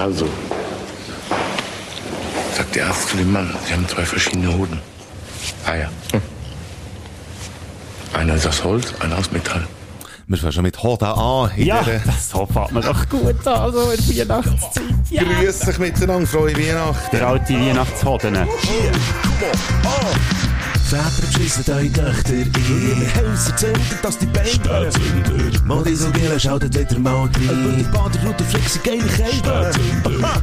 Also, sagt der Arzt zu dem Mann, Sie haben zwei verschiedene Hoden. Ah ja. Hm. Einer ist aus Holz, einer aus Metall. Wir fangen schon mit Hoden an. Ja, das so fängt man doch gut an, so in Weihnachtszeit. Ja. Grüß euch miteinander, frohe Weihnachten. Der alte Weihnachtshoden. Väter beschissen eure Töchter in Häuser zünden, dass die Beine Modi so gehen, schaltet wieder mal rein Über die Baderroute fliegt sie geile Kälte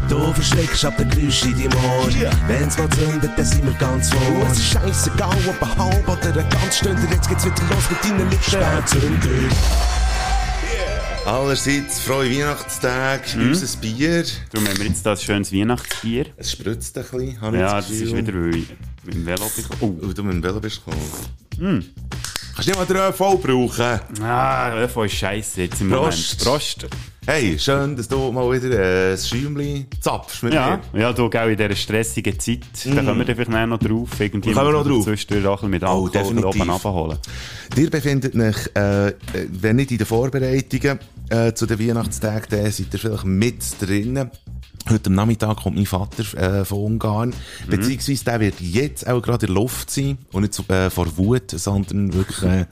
Du verschreckst ab den Geräusch in deinem Ohr Wenn's mal zündet, dann sind wir ganz vor. Es ist scheissegal, ob ein halb oder ein ganz Stunde Jetzt geht's wieder los mit deinen Lippen. Spätzünder. Allerseits frohe Weihnachtstage, mhm. unser Bier. Darum haben wir jetzt das schönes Weihnachtsbier. Es spritzt ein bisschen, habe Ja, das, das ist wieder, weil bin. Oh, du mit dem Velo bist gekommen. Mm. Kannst du nicht mal den ÖV brauchen? Ah, ÖV ist scheiße jetzt im Prost. Moment. Prost. Hey, schön, dass du mal wieder ein Schäumchen zapfst mit ja, mir. Ja, du, auch in dieser stressigen Zeit. Mm. Da kommen wir vielleicht noch drauf. Irgendwie kommen wir noch drauf. Zwischendurch auch mit Alkohol oh, oben abholen. Ihr befindet euch, äh, wenn nicht in den Vorbereitungen äh, zu den Weihnachtstagen, dann seid ihr vielleicht mit drinnen. Heute am Nachmittag kommt mein Vater äh, von Ungarn. Mhm. Beziehungsweise der wird jetzt auch gerade in der Luft sein. Und nicht so, äh, vor Wut, sondern wirklich, äh,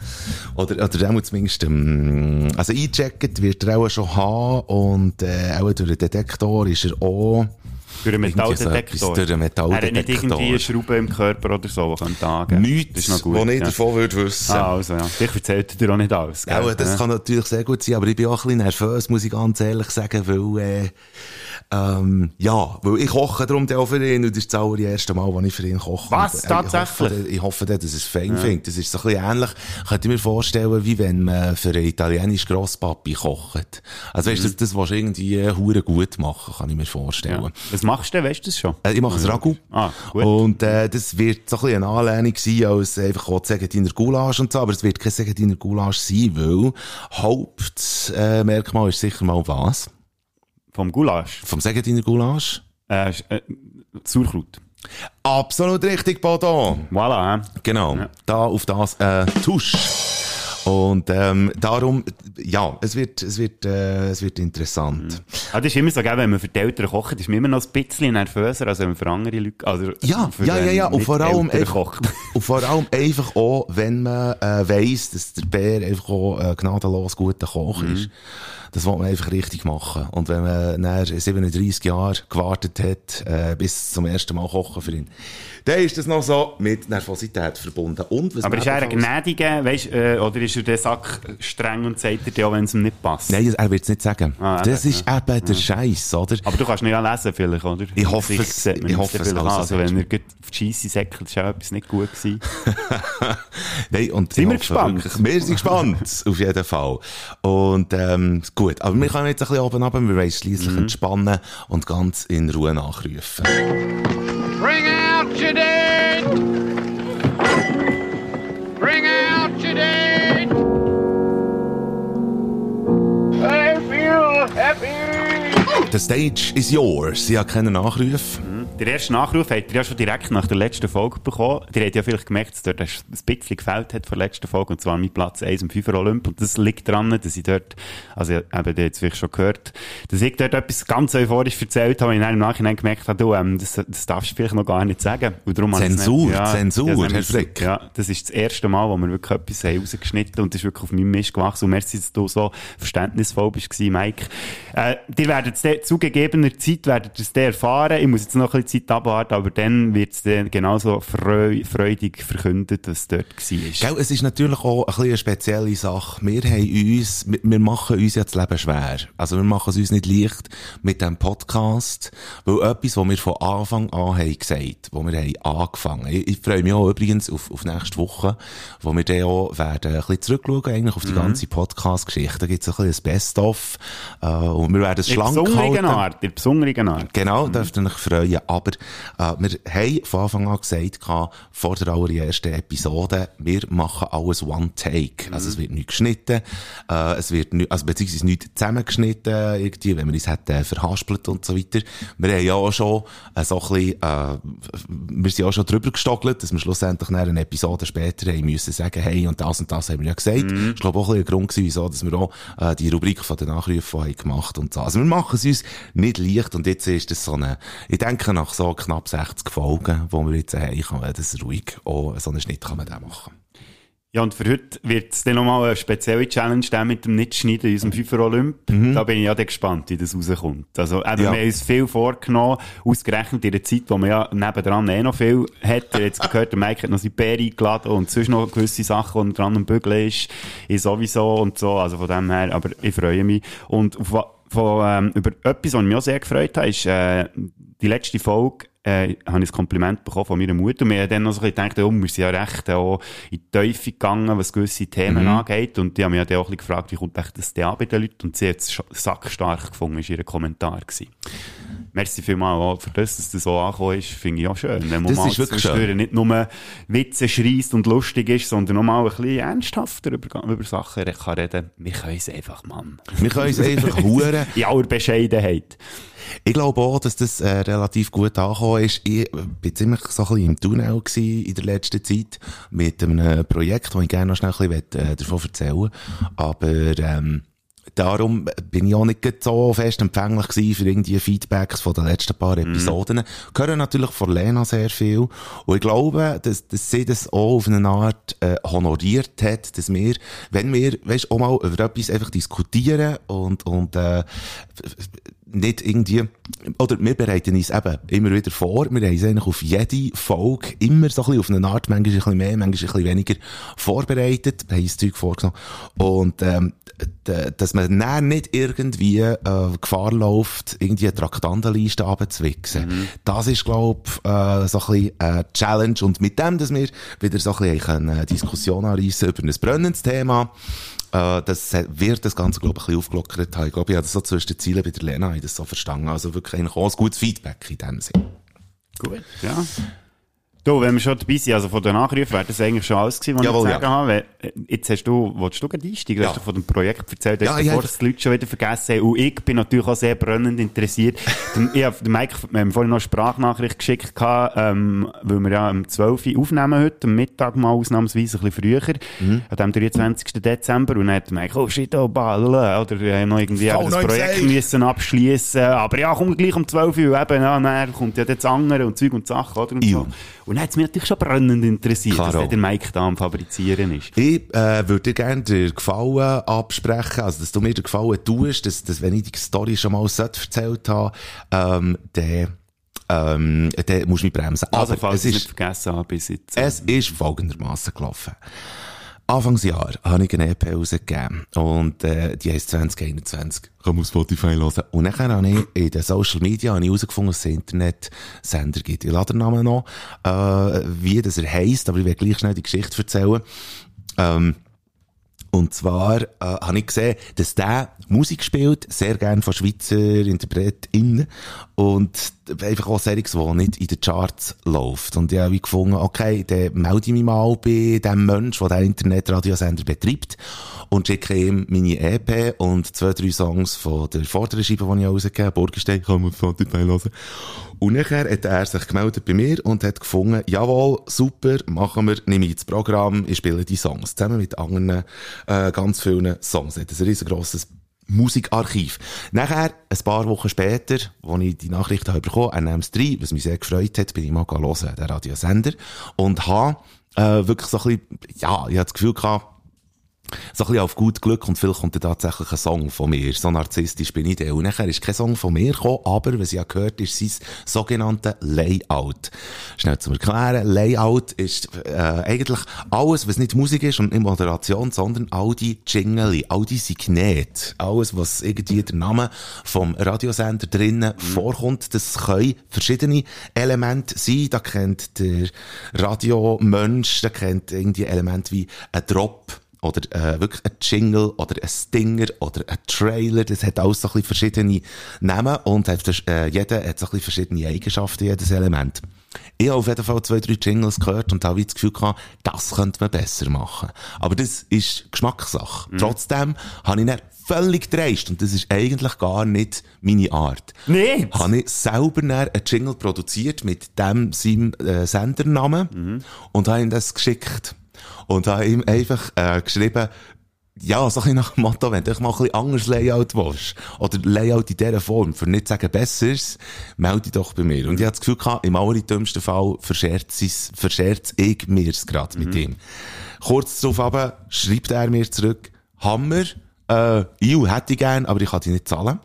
oder, oder der muss zumindest, ähm, also einchecken wird er auch schon haben. Und äh, auch durch den Detektor ist er auch. Durch einen Metalldetektor? Durch einen Metalldetektor. Er hat nicht irgendwie eine Schraube im Körper oder so, die könnte angeben. Nichts, was ich ja. davon würde wissen. Ah, also, ja. Ich erzählt dir auch nicht alles. Ja, das ja. kann natürlich sehr gut sein, aber ich bin auch ein bisschen nervös, muss ich ganz ehrlich sagen, weil, äh, ähm, ja, weil ich koche darum auch für ihn und das ist das allererste Mal, wo ich für ihn koche. Was? Und, äh, tatsächlich? Ich hoffe, ich hoffe dass er es fein ja. findet. Das ist so ein bisschen ähnlich, könnte ich mir vorstellen, wie wenn man für einen italienischen Grosspapi kocht. Also weißt mhm. das, das du irgendwie äh, hure gut machen, kann ich mir vorstellen. Ja. Machst du denn, weißt du das schon? Äh, ich mache ein Ragu. Ah, gut. Und äh, das wird so ein bisschen eine Anlehnung sein, als einfach auch Segetiner Goulash und so, aber es wird kein Segetiner Goulash sein, weil Hauptmerkmal äh, ist sicher mal was? Vom Gulasch? Vom Segetiner Gulasch? Äh, äh, Sauerkraut. Absolut richtig, Bodo. Voilà. Genau. Ja. Da auf das äh, Tusch. Und ähm, darum, ja, es wird, es wird, äh, es wird interessant. Mhm. Aber das ist immer so, gell, wenn man für die Eltern kocht, ist man immer noch ein bisschen nervöser, als wenn man für andere Leute, also ja, ja, ja, ja, und vor allem, einfach, und vor allem einfach auch, wenn man äh, weiss, dass der Bär einfach auch äh, gnadenlos guter Koch mhm. ist. Das wollte man einfach richtig machen. Und wenn man nach 37 Jahren gewartet hat, äh, bis zum ersten Mal kochen für ihn, dann ist das noch so mit Nervosität verbunden. Und, Aber ist er ein gnädiger, weißt, äh, oder ist er der Sack streng und sagt er dir auch, wenn es ihm nicht passt? Nein, er wird es nicht sagen. Ah, das ist ja. eben der ja. Scheiß, oder? Aber du kannst nicht lesen vielleicht, oder? Ich hoffe es. Ich hoffe es. Also, also wenn er auf die Scheisse säckelt, ist auch etwas nicht gut gewesen. Nein, und sind wir gespannt? Wirklich, wir sind gespannt, auf jeden Fall. Und ähm, gut, aber wir können jetzt ein bisschen oben runter, wir wollen schliesslich mhm. entspannen und ganz in Ruhe nachrufen. Bring out your dead! Bring out your dead! I feel happy! The stage is yours. Ich habe keinen Nachruf. Der erste Nachruf habt ihr ja schon direkt nach der letzten Folge bekommen. Ihr habt ja vielleicht gemerkt, dass dort ein bisschen gefällt hat von der letzten Folge, und zwar mit Platz 1 und 5 Olymp. Und das liegt daran, dass ich dort, also eben, jetzt vielleicht schon gehört, dass ich dort etwas ganz euphorisch erzählt habe und in einem Nachhinein gemerkt habe, du, ähm, das, das darfst du vielleicht noch gar nicht sagen. Und darum Zensur, nicht, ja, Zensur, Herr Frick. Ja, das ist das erste Mal, wo wir wirklich etwas rausgeschnitten und das ist wirklich auf meinem Mist gewachsen. Und merci, dass du so verständnisvoll bist Mike. Äh, ihr werdet es zugegebener Zeit, werdet es erfahren. Ich muss jetzt noch ein bisschen Zeit abwarten, aber dann wird es dann genauso freu freudig verkündet, dass es dort war. Gell, es ist natürlich auch ein eine spezielle Sache. Wir haben uns, wir machen uns ja das Leben schwer. Also wir machen es uns nicht leicht mit diesem Podcast, weil etwas, was wir von Anfang an haben gesagt, wo wir haben angefangen. Ich, ich freue mich auch übrigens auf, auf nächste Woche, wo wir dann auch werden ein bisschen zurückschauen eigentlich auf die mhm. ganze Podcast-Geschichte. Da gibt es ein bisschen ein Best-of äh, und wir werden es schlank halten. Art, in besonderen Art. Genau, mhm. dürft ihr euch freuen. Aber äh, wir haben von Anfang an gesagt, vor der allerersten Episode, wir machen alles One Take. Also es wird nicht geschnitten, äh, es wird nicht, also beziehungsweise nicht zusammengeschnitten, irgendwie, wenn wir uns hätten verhaspelt und so weiter. Wir haben ja auch schon äh, so ein bisschen, äh, wir sind auch schon drüber gestockelt, dass wir schlussendlich nach einer Episode später haben müssen sagen, hey, und das und das haben wir ja gesagt. Mhm. Ich glaube auch ein, bisschen ein Grund gewesen, wieso, dass wir auch äh, die Rubrik von den Nachrufen haben gemacht und so. Also wir machen es uns nicht leicht und jetzt ist das so eine, ich denke nach so knapp 60 Folgen, wo wir jetzt haben, kann man das ruhig, auch so einen Schnitt kann man da machen. Ja, und für heute wird es dann nochmal eine spezielle Challenge geben mit dem Nicht-Schneiden in unserem FIFA Olymp. Da bin ich ja dann gespannt, wie das rauskommt. Also, eben, Ja. wir haben uns viel vorgenommen, ausgerechnet in der Zeit, wo man ja nebendran eh noch viel hat. Ihr jetzt gehört, der Mike hat noch seine Bär eingeladen und sonst noch gewisse Sachen, die dran am Bügeln ist, ich sowieso und so. Also von dem her, aber ich freue mich. Und auf, von, ähm, über etwas, was mich auch sehr gefreut hat, ist, äh, die letzte Folge, äh, habe ich ein Kompliment bekommen von meiner Mutter. Und wir haben dann noch so ein bisschen gedacht, oh, wir sind ja recht äh, auch in die Tiefe gegangen, was gewisse Themen angeht. Und die haben mich dann auch ein bisschen gefragt, wie kommt echt das denn an bei den Leuten? Und sie hat es sackstark gefunden, ist ihr Kommentar gewesen. Merci vielmals auch für das, dass das so angekommen ist, finde ich auch schön. Wenn man Das mal ist wirklich schön. nicht nur Witze schreist und lustig ist, sondern auch mal ein bisschen ernsthafter über, über Sachen re- kann reden. Wir können es einfach, Mann. Wir können uns einfach huren. In aller Bescheidenheit. Ich glaube auch, dass das äh, relativ gut angekommen ist. Ich bin ziemlich so ein bisschen im Tunnel gewesen in der letzten Zeit mit einem Projekt, das ich gerne noch schnell ein bisschen äh, davon erzählen will. Aber ähm, darum bin ich auch nicht so fest empfänglich gewesen für irgendwie Feedbacks von den letzten paar Episoden. Ich höre natürlich von Lena sehr viel. Und ich glaube, dass, dass sie das auch auf eine Art äh, honoriert hat, dass wir, wenn wir, weißt, auch mal über etwas einfach diskutieren und, und äh, nicht irgendwie, oder wir bereiten uns eben immer wieder vor, wir haben uns eigentlich auf jede Folge immer so ein bisschen auf eine Art, manchmal ein bisschen mehr, manchmal ein bisschen weniger vorbereitet, haben uns Zeug vorgenommen. Und ähm, dass man dann nicht irgendwie äh, Gefahr läuft, irgendwie eine Traktandenliste abzuwichsen. Das ist, glaube ich, äh, so ein bisschen eine Challenge. Und mit dem, dass wir wieder so ein bisschen eine Diskussion anreissen über ein brennendes Thema, äh, das wird das Ganze, glaube ich, ein bisschen aufgelockert haben. Ich glaube, ich habe das so zwischen den Zielen bei der Lena das so verstanden. Also wirklich ein gutes Feedback in dem Sinn. Gut, ja. Du, wenn wir schon dabei sind, also von den Nachrufen, wäre das eigentlich schon alles gewesen, was Jawohl, ich zu sagen ja. habe. Äh, Jetzt hast du, wolltest du gerade einsteigen? Du Ja. hast doch von dem Projekt erzählt, hast Ja, du bevor das die Leute schon wieder vergessen haben. Und ich bin natürlich auch sehr brennend interessiert. Ich habe Mike wir haben vorhin noch eine Sprachnachricht geschickt, ähm, weil wir ja am 12. Uhr aufnehmen heute, am Mittag mal ausnahmsweise ein bisschen früher, Mhm. an dem 23. Dezember. Und dann hat Mike, oh shit, oh, bala, oder wir haben noch irgendwie das neu Projekt gesagt. müssen abschließen. Aber ja, komm gleich um 12 Uhr, eben, ja, dann kommt ja das andere und Zeug und Sachen, oder? Und, so. Und dann hat es mich natürlich schon brennend interessiert, Klaro. dass der Mike da am Fabrizieren ist. Ich äh, würde dir gerne den Gefallen absprechen, also dass du mir den Gefallen tust, dass, dass wenn ich die Story schon mal erzählt habe, ähm, dann, ähm, dann musst du mich bremsen. Also, Aber falls es ich es ist, nicht vergessen habe, bis jetzt. Es ist folgendermaßen gelaufen. Anfangsjahr habe ich eine EP rausgegeben. Und, äh, die heisst 2021. Kann man auf Spotify hören. Und dann habe ich in den Social Media habe ich herausgefunden, dass es Internetsender gibt. Ich lade den Namen noch, äh, wie das er heisst, aber ich will gleich schnell die Geschichte erzählen. Ähm, und zwar äh, habe ich gesehen, dass der Musik spielt, sehr gern von Schweizer InterpretInnen und einfach auch Serien, die nicht in den Charts läuft. Und ich habe gefunden, okay, dann melde ich mich mal bei dem Mensch, der den Internetradiosender betreibt und schicke ihm meine EP und zwei, drei Songs von der vorderen Scheibe, die ich rausgegeben habe, Burgenstein, kann man auf Spotify hören. Und nachher hat er sich gemeldet bei mir und hat gefunden, jawohl, super, machen wir, nehme ich ins Programm, ich spiele die Songs. Zusammen mit anderen, äh, ganz vielen Songs. Er hat ein riesengroßes Musikarchiv. Nachher, ein paar Wochen später, als ich die Nachrichten habe bekommen, NMS 3, was mich sehr gefreut hat, bin ich mal hören, der Radiosender, und habe, äh, wirklich so ein bisschen, ja, ich hatte das Gefühl gehabt, so ein bisschen auf gut Glück und vielleicht kommt dann tatsächlich ein Song von mir. So narzisstisch bin ich dann. Und nachher ist kein Song von mir gekommen, aber was ich ja gehört ist sein sogenanntes Layout. Schnell zum Erklären. Layout ist äh, eigentlich alles, was nicht Musik ist und nicht Moderation, sondern all die Jingle, all die Signete, alles, was irgendwie der Name vom Radiosender drinnen vorkommt, das können verschiedene Elemente sein. Da kennt der Radiomensch, der kennt irgendwie Elemente wie ein Drop, oder äh, wirklich ein Jingle oder ein Stinger oder ein Trailer. Das hat alles so ein bisschen verschiedene Namen und hat, äh, jeder hat so ein bisschen verschiedene Eigenschaften, jedes Element. Ich habe auf jeden Fall zwei, drei Jingles gehört und habe das Gefühl gehabt, das könnte man besser machen. Aber das ist Geschmackssache. Trotzdem habe ich dann völlig dreist, und das ist eigentlich gar nicht meine Art. Nee. Habe ich selber dann einen Jingle produziert mit dem seinem äh, Sendernamen und habe ihm das geschickt. Und habe ihm einfach äh, geschrieben, ja, so ein bisschen nach dem Motto, wenn du mal ein bisschen anderes Layout willst, oder Layout in dieser Form, für nicht zu sagen besseres, melde dich doch bei mir. Und ich hatte das Gefühl gehabt, im allerdümmsten Fall verscherze ich mir's gerade mit ihm. Kurz darauf aber schreibt er mir zurück, Hammer, äh, ich hätte ich gern, aber ich kann dich nicht zahlen.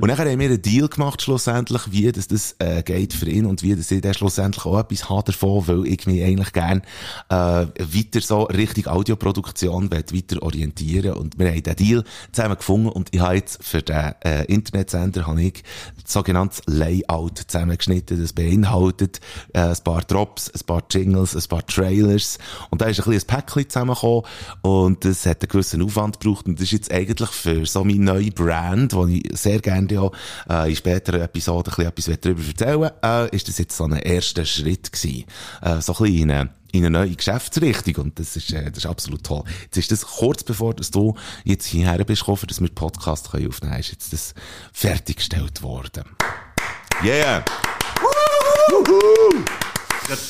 Und dann haben wir einen Deal gemacht, schlussendlich, wie das, das äh, geht für ihn und wie das ich dann schlussendlich auch etwas habe davon, weil ich mich eigentlich gern äh, weiter so Richtung Audioproduktion weiter orientieren. Und wir haben den Deal zusammen gefunden und ich habe jetzt für den äh, Internetsender habe ich sogenanntes Layout zusammengeschnitten. Das beinhaltet äh, ein paar Drops, ein paar Jingles, ein paar Trailers und da ist ein bisschen ein Päckchen zusammengekommen und das hat einen gewissen Aufwand gebraucht und das ist jetzt eigentlich für so meine neue Brand, wo ich sehr gerne ja, äh, in späteren Episoden ein bisschen etwas darüber erzählen äh, ist das jetzt so ein erster Schritt gewesen. Äh, so ein bisschen in in eine neue Geschäftsrichtung und das ist, äh, das ist absolut toll. Jetzt ist das kurz bevor dass du jetzt hierher bist gekommen, dass wir den Podcast können aufnehmen können, ist jetzt das fertiggestellt worden. Yeah!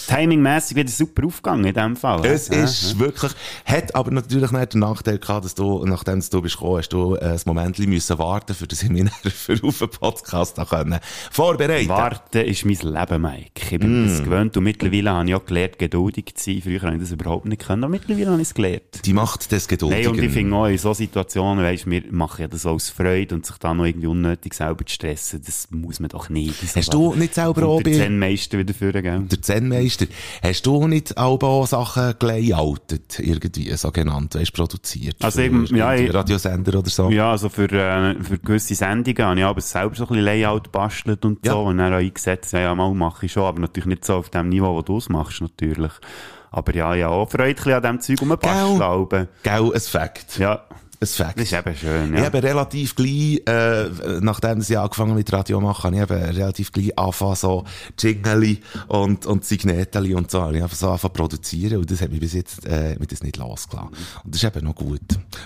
Timingmässig wieder super aufgegangen in dem Fall. Es Ja, ist wirklich, hat aber natürlich nicht den Nachteil gehabt, dass du, nachdem du bist gekommen, hast du äh, ein Moment müssen warten, für das ich mich für auf den Podcast da können vorbereiten. Warten ist mein Leben, Mike. Ich bin das gewöhnt und mittlerweile habe ich auch gelernt, geduldig zu sein. Früher habe ich das überhaupt nicht können, aber mittlerweile habe ich es gelernt. Die Macht des Nein, Geduldigen. und ich finde auch in so Situationen, weisst, wir machen ja das aus Freude und sich da noch irgendwie unnötig selber zu stressen, das muss man doch nicht. Das Hast du nicht selber auch bei- den Zen-Meister wieder führen, gell? der Zen-Meister, hast du nicht auch Sachen gelayoutet, irgendwie, so genannt, weißt, produziert? Also für eben, ja, ich- Radiosender oder so? Ja, also für, äh, für gewisse Sendungen habe ich aber selber so ein bisschen Layout bastelt und Ja. so und dann auch eingesetzt. Ja, ja, mal mache ich schon, aber natürlich nicht so auf dem Niveau, wo du es machst, natürlich. Aber ja, ja, auch Freude ein an dem Zeug rumbasteln. aber- Gell, ein Fact. Ja, Ein Fact. das ist eben schön, Ich ja. habe relativ gleich, äh, nachdem ich angefangen mit Radio machen, habe ich eben relativ gleich angefangen, so Jingli und, und Signeteli und so, habe ich einfach so angefangen zu produzieren und das hat mich bis jetzt, äh, mich das nicht losgelassen. Und das ist eben noch gut.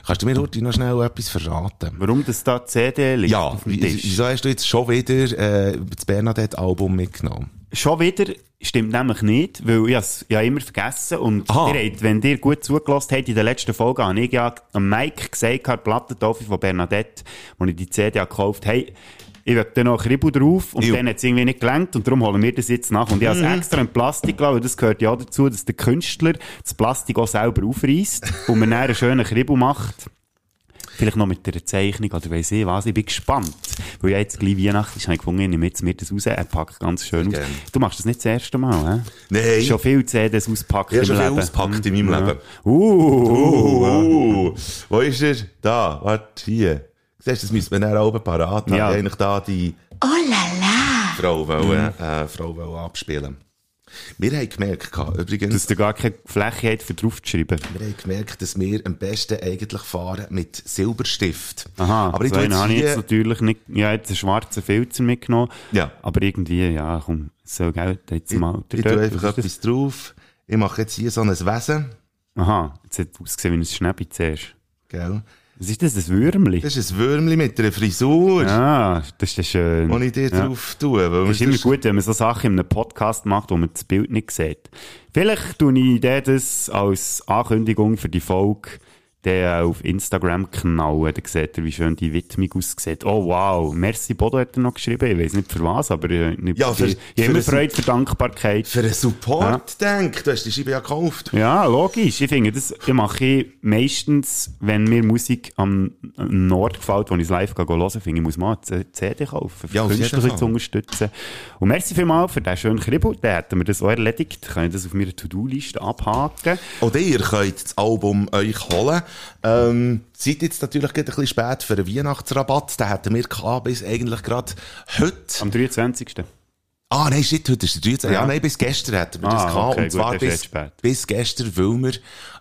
Kannst du mir heute noch schnell etwas verraten? Warum das da CD liegt Ja, wieso hast du jetzt schon wieder, äh, das Bernadette-Album mitgenommen? Schon wieder stimmt nämlich nicht, weil ich es ja immer vergessen und Aha. ihr habt, wenn ihr gut zugelassen habt, in der letzten Folge habe ich ja am Mike gesagt, die Plattentaufe von Bernadette, wo ich die CD habe gekauft hey, ich will da noch ein Kribbel drauf und Jo. dann hat es irgendwie nicht gelangt und darum holen wir das jetzt nach. Und ich habe es extra in Plastik gelassen, weil das gehört ja auch dazu, dass der Künstler das Plastik auch selber aufreißt und mir dann einen schönen Kribbel macht. Vielleicht noch mit der Zeichnung oder weiss ich was. Ich bin gespannt. Weil ja jetzt gleich Weihnachten ist, habe ich gefunden, ich nehme jetzt mir das raus. Er packt ganz schön aus. Du machst das nicht das erste Mal, hä? Nein. Schon viel CDs auspackt Ich habe im schon viel Leben. ausgepackt in meinem Ja. Leben. Uh, Uh, wo ist er? Da, warte, hier. Siehst du, das müssen wir dann oben parat haben. Ja. Ich eigentlich da die Oh la la. Frau, wollen, äh, Frau wollen abspielen. Wir haben gemerkt, übrigens, dass du gar keine Fläche hast, für draufzuschreiben. wir haben gemerkt, dass wir am besten eigentlich fahren mit Silberstift. Aha, aber ich so jetzt habe ich jetzt natürlich nicht, ja, jetzt einen schwarzen Filter mitgenommen. Ja. Aber irgendwie, ja, komm, so Geld, jetzt ich, mal. ich tue einfach etwas drauf. Ich mache jetzt hier so ein Wesen. Aha, jetzt hat es ausgesehen wie ein Schnäppi zuerst. Gell? Was ist das, ein Würmli? Das ist ein Würmli mit einer Frisur, Ah, das ist ja schön. die ich dir Ja. drauf tue. Weil Es ist immer gut, wenn man so Sachen in einem Podcast macht, wo man das Bild nicht sieht. Vielleicht tue ich dir das als Ankündigung für die Folge der auf Instagram knallen. Dann seht ihr, wie schön die Widmung aussieht. Oh wow, merci Bodo hat er noch geschrieben. Ich weiß nicht für was, aber äh, ich, Ja, für- ich, ich für habe Freude für Dankbarkeit. Für einen Support, denk. Du hast die Scheibe ja gekauft. Ja, logisch. Ich finde, das mache ich meistens, wenn mir Musik am Nord gefällt, wo ich es live hören, finde ich, muss man eine CD kaufen, für Ja, Künstler zu unterstützen. Und merci vielmals für diesen schönen Kribbel. Dann hätten wir das auch erledigt. Können das auf meiner To-Do-Liste abhaken. Oder ihr könnt das Album euch holen. Ähm, seid jetzt natürlich gerade ein bisschen spät für einen Weihnachtsrabatt. Den hätten wir gehabt bis eigentlich gerade heute. Am 23. Ah, nein, shit, heute ist der 13. Ja, Ja. nein, bis gestern hatten wir das Ah, gehabt. okay, und zwar gut, das bis, bis gestern, weil wir,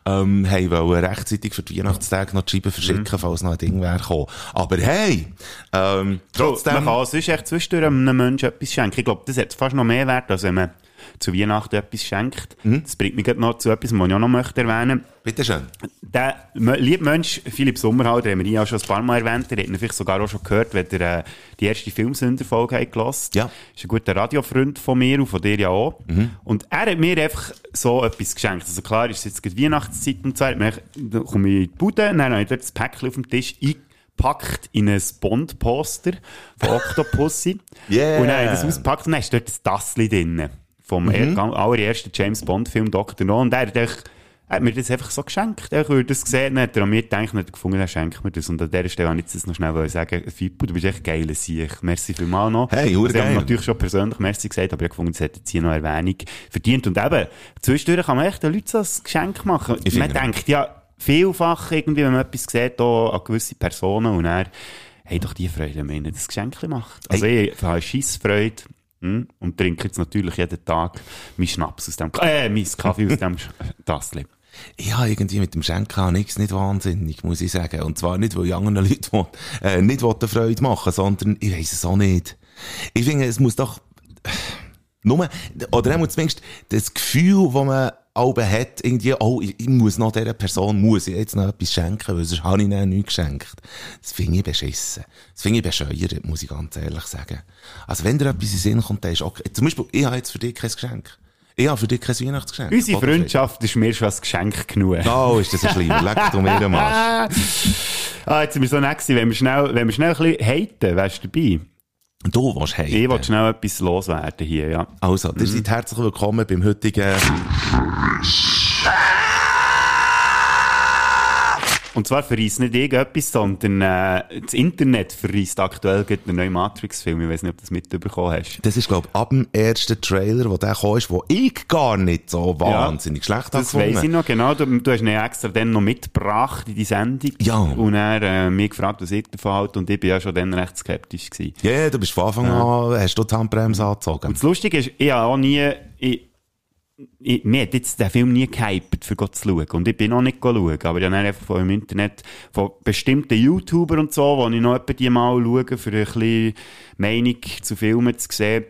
ähm, haben wollen rechtzeitig für die Weihnachtstage noch die Scheiben verschicken, Mhm. falls noch ein Ding wäre gekommen. Aber hey, ähm, Trotzdem. Man trotzdem, kann sonst echt zwischendurch einem Menschen etwas schenken. Ich glaube, das hat fast noch mehr Wert, als wenn man zu Weihnachten etwas schenkt. Mhm. Das bringt mich noch zu etwas, was ich auch noch möchte erwähnen bitteschön. Der m- liebe Mensch, Philipp Sommerhalder, haben wir ja schon ein paar Mal erwähnt, der hat ihn vielleicht sogar auch schon gehört, wenn er äh, die erste Filmsünderfolge hat gelassen. Ja. Ist ein guter Radiofreund von mir und von dir ja auch. Und er hat mir einfach so etwas geschenkt. Also klar, ist jetzt gerade Weihnachtszeit und so. Dann komme ich in die Bude, dann habe ich dort das Päckchen auf dem Tisch eingepackt in ein Bond-Poster von Octopussy. Yeah. Und dann habe ich das ausgepackt und dann ist dort das Tassli drin. Vom er- allerersten James Bond-Film Dr. No. Und er hat er hat mir das einfach so geschenkt. Er hat das gesehen, dann hat er an mir gedacht hat gefunden, er schenkt mir das. Und an dieser Stelle wollte ich das noch schnell sagen, Fippo, du bist echt geiler Sieg. Merci vielmals noch. Hey, also, ich habe natürlich schon persönlich Merci gesagt, aber ich gefunden, das hat jetzt hier noch Erwähnung verdient. Und eben, zwischendurch kann man echt den Leuten so ein Geschenk machen. Ich man denkt ja vielfach irgendwie, wenn man etwas sieht, auch an gewisse Personen und er hey doch die Freude, wenn man ihnen das Geschenk macht. Also ich habe Scheissfreude. Hm, Und trinke jetzt natürlich jeden Tag meinen Schnaps aus dem, äh, meinen Kaffee aus dem Tassli. Ich habe irgendwie mit dem Schenken nichts nicht wahnsinnig, muss ich sagen. Und zwar nicht, weil ich anderen Leuten will, äh, nicht eine Freude machen sondern ich weiss es auch nicht. Ich finde, es muss doch, nur, oder auch zumindest das Gefühl, das man aber hat, irgendwie, oh, ich, ich muss noch dieser Person, muss ich jetzt noch etwas schenken, weil sonst habe ich ihnen nichts geschenkt. Das finde ich beschissen. Das finde ich bescheuert, muss ich ganz ehrlich sagen. Also wenn dir etwas in den Sinn kommt, dann ist okay. Zum Beispiel, ich habe jetzt für dich kein Geschenk. Ich habe für dich kein Weihnachtsgeschenk. Unsere? Freundschaft ist mir schon ein Geschenk genug. Oh, ist das so schlimm. Leck du mir am Arsch. Ah, jetzt sind wir so nett gewesen. Wenn wir schnell, wenn wir schnell ein bisschen haten, wärst du dabei? Du willst heim. Ich will schnell etwas loswerden hier, ja. Also, ihr Mhm. seid herzlich willkommen beim heutigen... Und zwar verreist nicht irgendetwas, sondern äh, das Internet verreist aktuell gerade einen neuen Matrix-Film. Ich weiß nicht, ob du das mitbekommen hast. Das ist, glaube ich, ab dem ersten Trailer, wo der kam, ist, wo ich gar nicht so wahnsinnig schlecht Das habe weiss ich gefunden. noch, genau. Du, du hast ihn extra dann noch mitgebracht in die Sendung. Ja. Und er äh, mich gefragt, was ich davon halte. Und ich bin ja schon dann recht skeptisch gewesen. Ja, yeah, du bist von Anfang an, hast du die Handbremse angezogen. Und das Lustige ist, ich habe auch nie, ich, ich, mir hat jetzt der Film nie gehypt, für Gott zu schauen. Und ich bin noch nicht schauen. Aber ich habe einfach von im Internet, von bestimmten YouTubern und so, wo ich noch etwa die mal schaue, für ein bisschen Meinung zu Filmen zu sehen,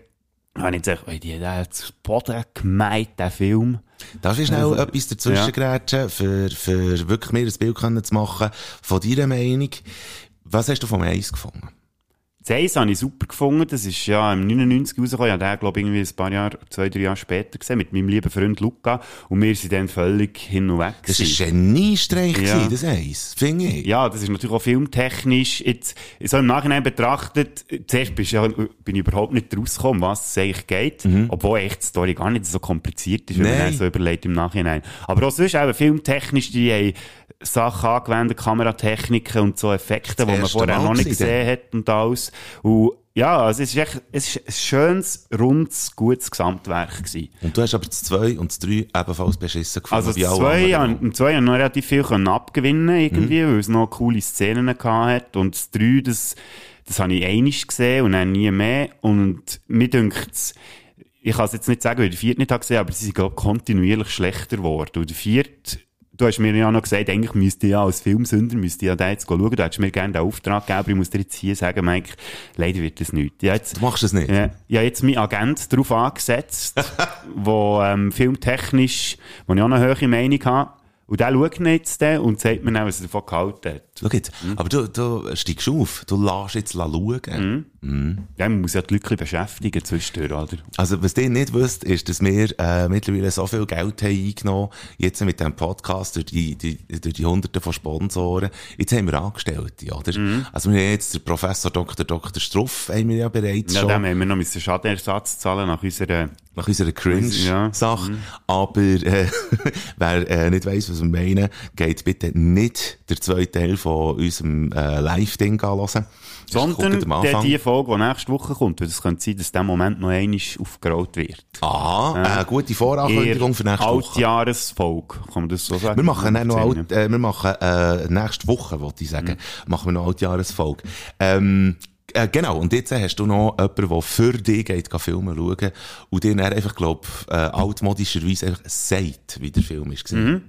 habe ich gesagt, ey, die hat zu Boden gemeint, der Film. Darf ich schnell etwas dazwischen Ja. grätschen, für, für wirklich mir ein Bild können zu machen von deiner Meinung? Was hast du vom Eis gefunden? Das habe ich super gefunden. Das ist ja im 99 rausgekommen. Ich habe den, glaube ich, irgendwie ein paar Jahre, zwei, drei Jahre später gesehen, mit meinem lieben Freund Luca. Und wir sind dann völlig hin und weg. Das war ein Geniestreich, Ja. das Eis, finde ich. Ja, das ist natürlich auch filmtechnisch. Jetzt, so im Nachhinein betrachtet, zuerst bist, ja, bin ich überhaupt nicht rausgekommen, was es eigentlich geht. Obwohl echt die Story gar nicht so kompliziert ist, wenn man Nein. dann so überlegt im Nachhinein. Aber auch sonst eben filmtechnisch, die haben Sachen angewendet, Kameratechniken und so Effekte, die man vorher Mal noch nicht gesehen hat und alles. Und ja, also es ist echt, es ist ein schönes, rundes, gutes Gesamtwerk gewesen. Und du hast aber das 2 und das 3 ebenfalls beschissen gefunden. Also das alle zwei, anderen. an, im zwei haben noch relativ viel können abgewinnen irgendwie, weil es noch coole Szenen gehabt hat. Und das drei, das, das habe ich einig gesehen und dann nie mehr. Und mir dünkt's, ich kann es jetzt nicht sagen, weil ich den vierten nicht habe gesehen, aber sie sind, glaube ich, kontinuierlich schlechter geworden. Und der vierte, du hast mir ja noch gesagt, eigentlich müsste ja als Filmsünder, müsste ich ja da jetzt schauen. Du hättest mir gerne den Auftrag gegeben, ich muss dir jetzt hier sagen, Mike, leider wird das nicht. Ich habe jetzt, Du machst das nicht? ja, ich habe jetzt meinen Agent darauf angesetzt, wo ähm, filmtechnisch, wo ich auch eine hohe Meinung habe. Und der schaut ihn jetzt und sagt mir dann, was er davon gehalten hat. Schau jetzt, Mhm. aber du, du steigst auf, du lässt jetzt schauen. Ja, man muss ja die Leute beschäftigen zwischendurch, oder? Also, was ihr nicht wisst, ist, dass wir äh, mittlerweile so viel Geld haben eingenommen jetzt mit dem Podcast durch die, die, durch die Hunderten von Sponsoren. Jetzt haben wir Angestellte, oder? Mhm. Also, wir haben jetzt den Professor Dr. Dr. Struff haben wir ja bereits Ja, schon. dann haben wir noch müssen Schadenersatz zahlen nach unserer... nach unserer Cringe-Sache. Ja. Aber äh, wer äh, nicht weiss, was wir meinen, geht bitte nicht der zweite Teil von unserem äh, Live-Ding hören. Sondern die Folge, die nächste Woche kommt, weil es könnte sein, dass der Moment noch einmal aufgerollt wird. Aha, eine gute Vorankündigung für nächste Woche. Altjahresfolge, kann man das so sagen? Wir machen dann noch alt, äh, wir machen äh, nächste Woche, wollte ich sagen, machen wir noch Altjahresfolge. Ähm, Äh, genau, und jetzt hast du noch jemanden, der für dich geht, geht Filme schauen und dir dann einfach, glaub, äh, altmodischerweise einfach sagt, wie der Film ist. Mhm.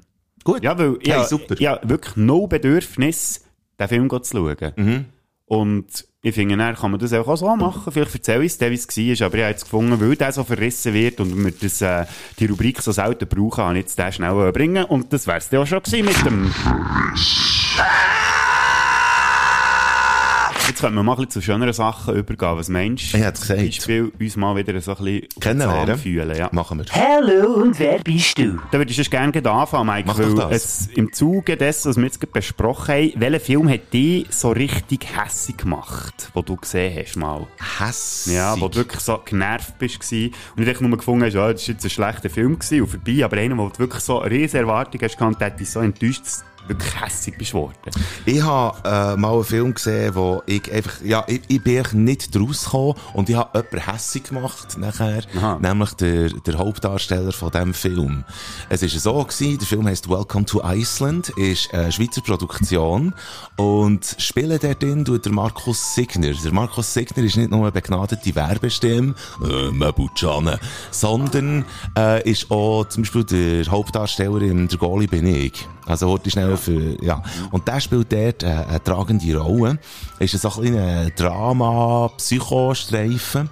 Gut. Ja, weil hey, ja, super. ja wirklich no Bedürfnis, den Film zu schauen. Mhm. Und ich finde, dann kann man das auch so machen. Vielleicht erzähle ich es, wie es war, aber ich habe jetzt gefunden, weil der so verrissen wird und wir das, äh, die Rubrik so selten brauchen, habe ich jetzt den schnell bringen Und das wär's dann auch schon gewesen mit dem... Jetzt können wir mal ein bisschen zu schöneren Sachen übergehen. Was meinst du? Ich hätte es gesagt. Zum Beispiel uns mal wieder so ein bisschen Kennenlernen. fühlen. Ja. Machen wir. Hallo und wer bist du? Da würde ich sonst gerne anfangen, Mike, Mach weil doch das. es im Zuge dessen, was wir jetzt gerade besprochen haben, welcher Film hat dich so richtig hässig gemacht, wo du gesehen hast mal? Hässig. Ja, wo du wirklich so genervt bist gewesen und nicht nur gefunden hast, ja, das ist jetzt ein schlechter Film gewesen und vorbei, aber einer, wo du wirklich so eine riesen Erwartung hast der hat dich so enttäuscht, wirklich hässig bist worden. Ich habe äh, mal einen Film gesehen, wo ich einfach, ja, ich, ich bin nicht draus gekommen und ich habe jemanden hässig gemacht nachher, Aha. nämlich der, der Hauptdarsteller von diesem Film. Es ist so gewesen, der Film heißt Welcome to Iceland, ist eine Schweizer Produktion und spielen dort drin tut der Markus Signer. Der Markus Signer ist nicht nur eine begnadete Werbestimme, äh, Mabutschane, sondern äh, ist auch zum Beispiel der Hauptdarsteller in Der Goalie bin ich. Also heute schnell für, ja. Und der spielt dort äh, eine tragende Rolle. Ist so ein kleiner Drama-Psychostreifen.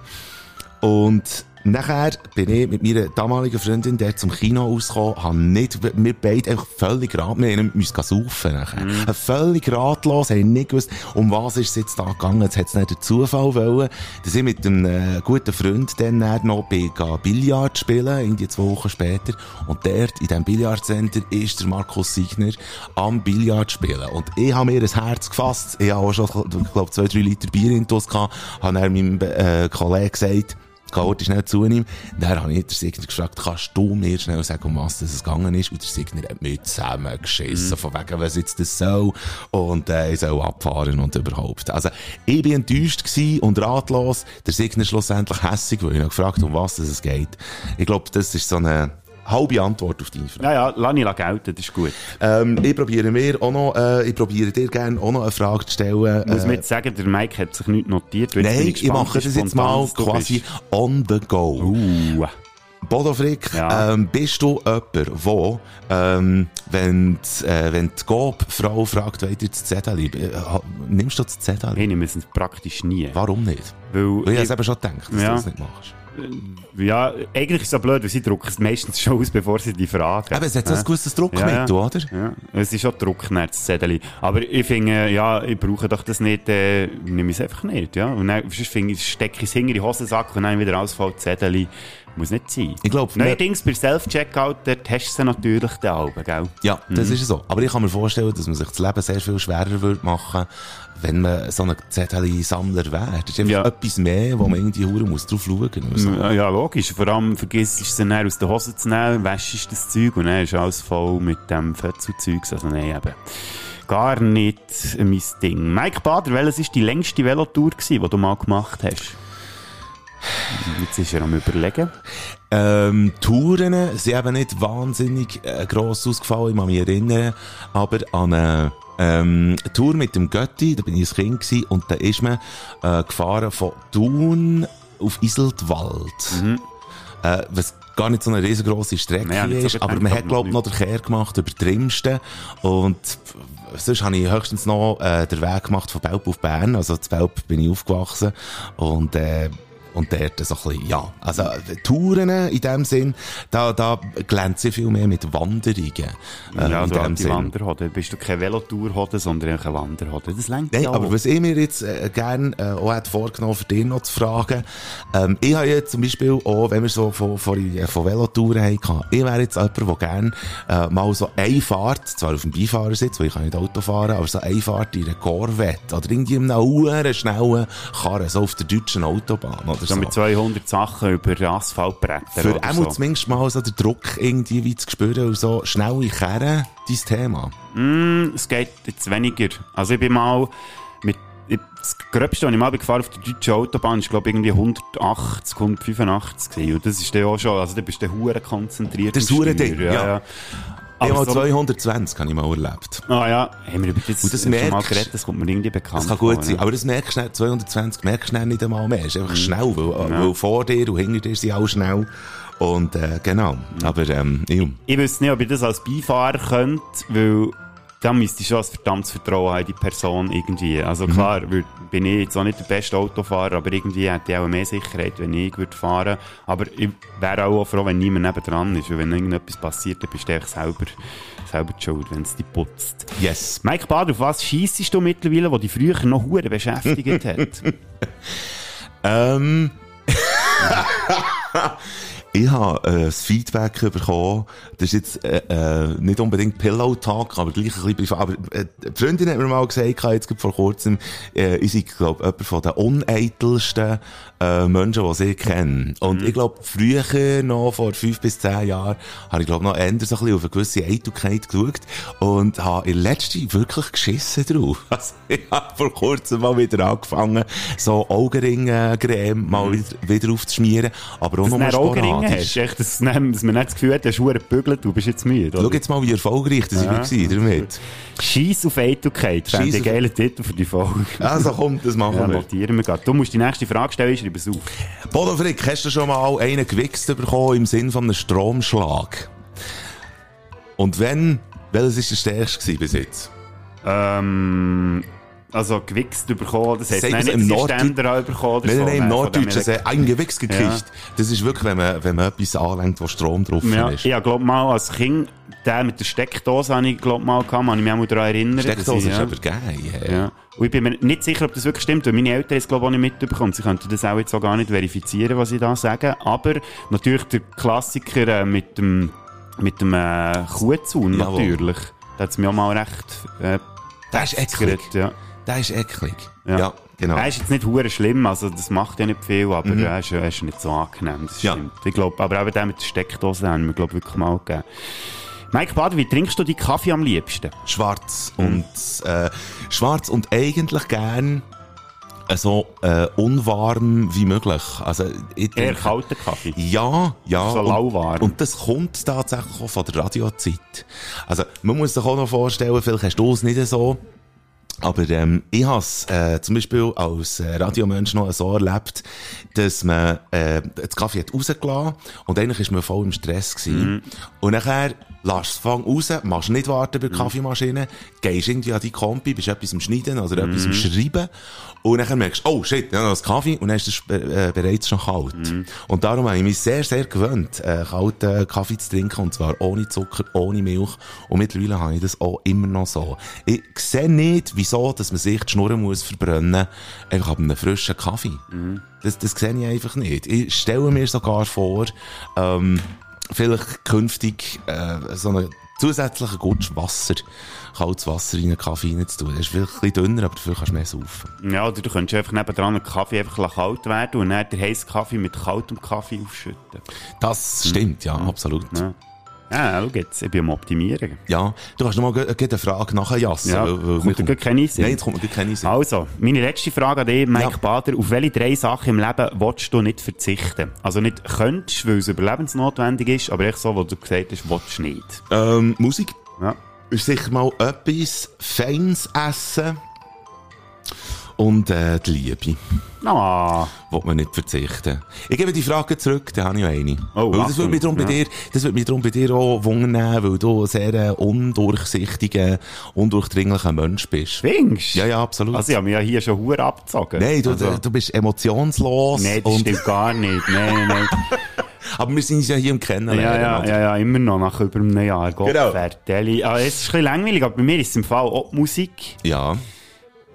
Und nachher bin ich mit meiner damaligen Freundin dort zum Kino ausgekommen, haben nicht, wir beide einfach völlig rat, wir haben müssen saufen nachher. Mhm. Völlig ratlos, haben nicht gewusst, um was ist es jetzt da gegangen. Jetzt hat es nicht der Zufall wollen, dass ich mit einem äh, guten Freund dann nachher noch bin, Billard spielen, irgendwie zwei Wochen später. Und dort, in diesem Billardcenter, ist der Markus Signer am Billard spielen. Und ich habe mir ein Herz gefasst. Ich habe auch schon, ich glaube, zwei, drei Liter Bier in gehabt, habe meinem äh, Kollegen gesagt, Gehört schnell zu ihm. Dann habe ich den Signer gefragt, kannst du mir schnell sagen, um was es gegangen ist? Und der Signer hat mich zusammengeschissen, von wegen, was jetzt das soll. Und, äh, ich soll abfahren und überhaupt. Also, ich bin enttäuscht gewesen und ratlos. Der Signer schlussendlich hässig, weil ich ihn gefragt um was es geht. Ich glaube, das ist so eine halbe Antwort auf deine Frage. Ja, ja, lass ich gelten, das ist gut. Ähm, ich probiere mir auch noch, äh, ich probiere dir gerne auch noch eine Frage zu stellen. Ich muss äh, mir jetzt sagen, der Mike hat sich nicht notiert. Nein, ich, gespannt, mache das jetzt mal du quasi bist. on the go. Uh. Bodo Frick, Ja. ähm, bist du jemand, wo, ähm, wenn, die, äh, wenn die Gob-Frau fragt, wollt ihr das Zettel, nimmst du das Zettel? Ich nehme es praktisch nie. Warum nicht? Weil Weil ich ich- es eben schon gedacht, dass Ja. du das nicht machst. Ja, eigentlich ist es so blöd, weil sie drucken es meistens schon aus, bevor sie die fragen. Aber es hat so ein gewisses Druckmittel, Ja, ja. oder? Ja, es ist schon Druck, das Zettel. Aber ich finde, ja, ich brauche doch das nicht, äh, nehme es einfach nicht, ja. Und dann, sonst finde ich, stecke ich es hinter die Hosensack und dann wieder ausfällt, Zettel. Muss nicht sein. Ich glaube, Neuerdings bei Self-Checkout, dort hast du sie natürlich den Alben, gell? Ja, das Mhm. ist so. Aber ich kann mir vorstellen, dass man sich das Leben sehr viel schwerer würde machen, wenn man so ein Zettel-Sammler wäre. Das ist einfach Ja. etwas mehr, wo man irgendwie hure muss drauf schauen muss. Ja, ja, logisch. Vor allem vergisst du es dann aus der Hose zu nehmen, wäschst das Zeug und dann ist alles voll mit dem Fötzelzeug. Also nein, eben. Gar nicht mein Ding. Mike Bader, welches war die längste Velotour, gewesen, die du mal gemacht hast? Jetzt ist er am überlegen. Ähm, Touren sind eben nicht wahnsinnig äh, gross ausgefallen, ich kann mich erinnern, aber an eine ähm, Tour mit dem Götti, da bin ich ein Kind gewesen, und da ist man äh, gefahren von Thun auf Iseltwald. Äh, was gar nicht so eine riesengroße Strecke Mhm. Ja, nicht so ist, aber man hat, glaub noch noch den Kehr gemacht über Trimsten und sonst habe ich höchstens noch äh, den Weg gemacht von Belp auf Bern, also zu Belp bin ich aufgewachsen und äh, und dort so ein bisschen, ja, also Touren in dem Sinn, da, da glänzt viel mehr mit Wanderungen. Äh, ja, in du dem alte Sinn. Wanderhode. Bist du keine Velotour-Hode, sondern eine Wanderhode. Das längt Nein, aber was ich mir jetzt äh, gerne äh, auch hätte vorgenommen, für dich noch zu fragen, ähm, ich habe jetzt zum Beispiel auch, wenn wir so von, von, äh, von Velotouren haben, ich wäre jetzt jemand, der gerne äh, mal so eine Fahrt, zwar auf dem Beifahrersitz, weil ich kann nicht Auto fahren, aber so eine Fahrt in einer Corvette oder irgendwie in einer schnellen Karre, so auf der deutschen Autobahn oder so so. mit 200 Sachen über Asphaltbretter Für oder so. zumindest mal so den Druck irgendwie wie zu spüren und so schnelle Kerren, dein Thema. Es geht jetzt weniger. Also ich bin mal mit ich- das Gröbste, was ich mal gefahren auf der deutschen Autobahn, ist glaube ich irgendwie 180, 185 gewesen. Und das ist dann auch schon, also da bist du hure konzentriert. Am hure Ding, ja. Aber mal so- 220 habe ich mal erlebt. Ah ja, haben wir über das, Und das schon mal merkst- geredet, das kommt mir irgendwie bekannt Das kann gut vor, sein, ne? aber das merkst du schnell, 220 merkst du nicht einmal mehr. Es ist einfach schnell, weil, Ja. weil vor dir und hinter dir sind auch schnell. Und äh, genau, aber ähm, ja. Ich wüsste nicht, ob ich das als Beifahrer könnte, weil da müsste ich schon ein verdammtes Vertrauen haben die Person irgendwie. Also Mhm. klar, würd, bin ich jetzt auch nicht der beste Autofahrer, aber irgendwie hätte ich auch mehr Sicherheit, wenn ich würde fahren. Aber ich wäre auch froh, wenn niemand nebendran ist, weil wenn irgendetwas passiert, dann bist du einfach selber, selber die schuld, wenn es dich putzt. Yes. Mike Bader, auf was scheissest du mittlerweile, wo dich früher noch Huren beschäftigt hat? Ähm. ich habe äh, das Feedback bekommen. Das ist jetzt äh, äh, nicht unbedingt Pillow Talk, aber gleich ein bisschen. Aber äh, die Freundin hat mir mal gesagt, jetzt vor kurzem, äh, ich sei, glaube jemand von den uneitelsten äh, Menschen, die ich kenne. Und ich glaube, früher, noch vor fünf bis zehn Jahren, habe ich glaube noch eher so ein bisschen auf eine gewisse Eitelkeit geschaut und habe in letzter wirklich geschissen drauf. Also, ich habe vor kurzem mal wieder angefangen, so Augenringe-Creme mal wieder, wieder aufzuschmieren, aber auch Dass sporadisch. hast, echt, dass, dass man nicht das Gefühl hat, du hast gebügelt, du bist jetzt müde. Schau oder? jetzt mal, wie erfolgreich das Ja. ich war damit. Scheiss auf Eitelkeit. Fände ich auf- geilen Titel für die Folge. Also komm, das machen Ja, wir. notieren wir gerade. Du musst die nächste Frage stellen, ich schreibe es auf. Bodo Frick, hast du schon mal einen gewichst bekommen im Sinn von einem Stromschlag? Und wenn, welches ist der stärkste bis jetzt? Ähm, also gewichst bekommen, das Sag nein, im Ständer auch bekommen Nein, nein, im Nein, dem Norddeutschen her- sagen, ein Gewichs gekriegt. Das ist wirklich, wenn man, wenn man etwas anlenkt, wo Strom drauf Ja, ist. ich glaube mal, als Kind, der mit der Steckdose habe ich glaub mal gehabt, kann ich mich auch mal daran erinnern. dass Steckdose ich, ist ja, aber geil. Ja. Und ich bin mir nicht sicher, ob das wirklich stimmt, weil meine Eltern es glaube ich auch nicht mitbekommen. Sie könnten das auch jetzt so gar nicht verifizieren, was ich da sage. Aber natürlich der Klassiker äh, mit dem, mit dem äh, Kuhzaun natürlich. Da hat es mir auch mal recht äh, Das ist eklig. ja. Das ist eklig. Ja. Ja, genau. Er ist jetzt nicht hure schlimm, also das macht ja nicht viel, aber er, ist, er ist nicht so angenehm, das Ja. stimmt. Ich glaub, aber auch der mit der Steckdose haben wir, glaub wirklich mal gegeben. Mike Bader, wie trinkst du die Kaffee am liebsten? Schwarz und, äh, schwarz und eigentlich gern äh, so äh, unwarm wie möglich. Also, ich Eher kalten Kaffee. Ja, ja. So und, lauwarm. und das kommt tatsächlich auch von der Radiozeit. Also, man muss sich auch noch vorstellen, vielleicht hast du es nicht so, aber ähm, ich habe äh, zum Beispiel als äh, Radiomensch noch so erlebt, dass man äh, das Kaffee hat rausgelassen und eigentlich ist man voll im Stress gewesen. Und nachher es fang raus, machst nicht warten bei der Kaffeemaschine, gehst irgendwie an die Kompi, bist etwas am Schneiden oder etwas am Schreiben und nachher merkst du, oh shit, ja, noch das Kaffee und dann ist es äh, bereits schon kalt. Und darum habe ich mich sehr, sehr gewöhnt, äh, kalten Kaffee zu trinken und zwar ohne Zucker, ohne Milch und mittlerweile habe ich das auch immer noch so. Ich sehe nicht, wieso, dass man sich die Schnurren muss verbrennen, einfach ab einem frischen Kaffee. Das, das sehe ich einfach nicht. Ich stelle mir sogar vor, ähm, vielleicht künftig äh, so einen zusätzlichen Gutsch Wasser, kaltes Wasser in einen Kaffee reinzutun. Das ist vielleicht ein bisschen dünner, aber dafür kannst du mehr saufen. Ja, oder du könntest einfach nebendran einen Kaffee einfach kalt werden und dann den heißen Kaffee mit kaltem Kaffee aufschütten. Das stimmt, ja, absolut. Ja. Ja. Ja, schau jetzt, ich bin am Optimieren. du hast noch mal ge- ge- eine Frage nachher, Jassen. Ja, weil- weil- kommt gar keine Sinn? Nein, jetzt kommt mir keine Sinn. Also, meine letzte Frage an dich, Mike Ja. Bader. Auf welche drei Sachen im Leben willst du nicht verzichten? Also nicht könntest, weil es überlebensnotwendig ist, aber echt so, wo du gesagt hast, willst du nicht. Ähm, Musik Ja. Sicher mal etwas Feins essen und äh, die Liebe. Ah, will man nicht verzichten. Ich gebe die Frage zurück, dann habe ich eine. Oh, weil das würde mich darum bei ja. dir, das würde mich darum bei dir auch wundern, weil du ein sehr äh, undurchsichtiger, undurchdringlicher Mensch bist. Fingst? Ja, ja, absolut. Also, ich habe mich ja hier schon hure abgezogen. Nein, du, also, du bist emotionslos. Nein, das stimmt gar nicht. Nein, nein. aber wir sind uns ja hier im Kennenlernen. Ja, ja, ja, ja, immer noch nach über einem Jahr. Gott, Genau. Ah, es ist ein bisschen langweilig, aber bei mir ist es im Fall auch die Musik. ja.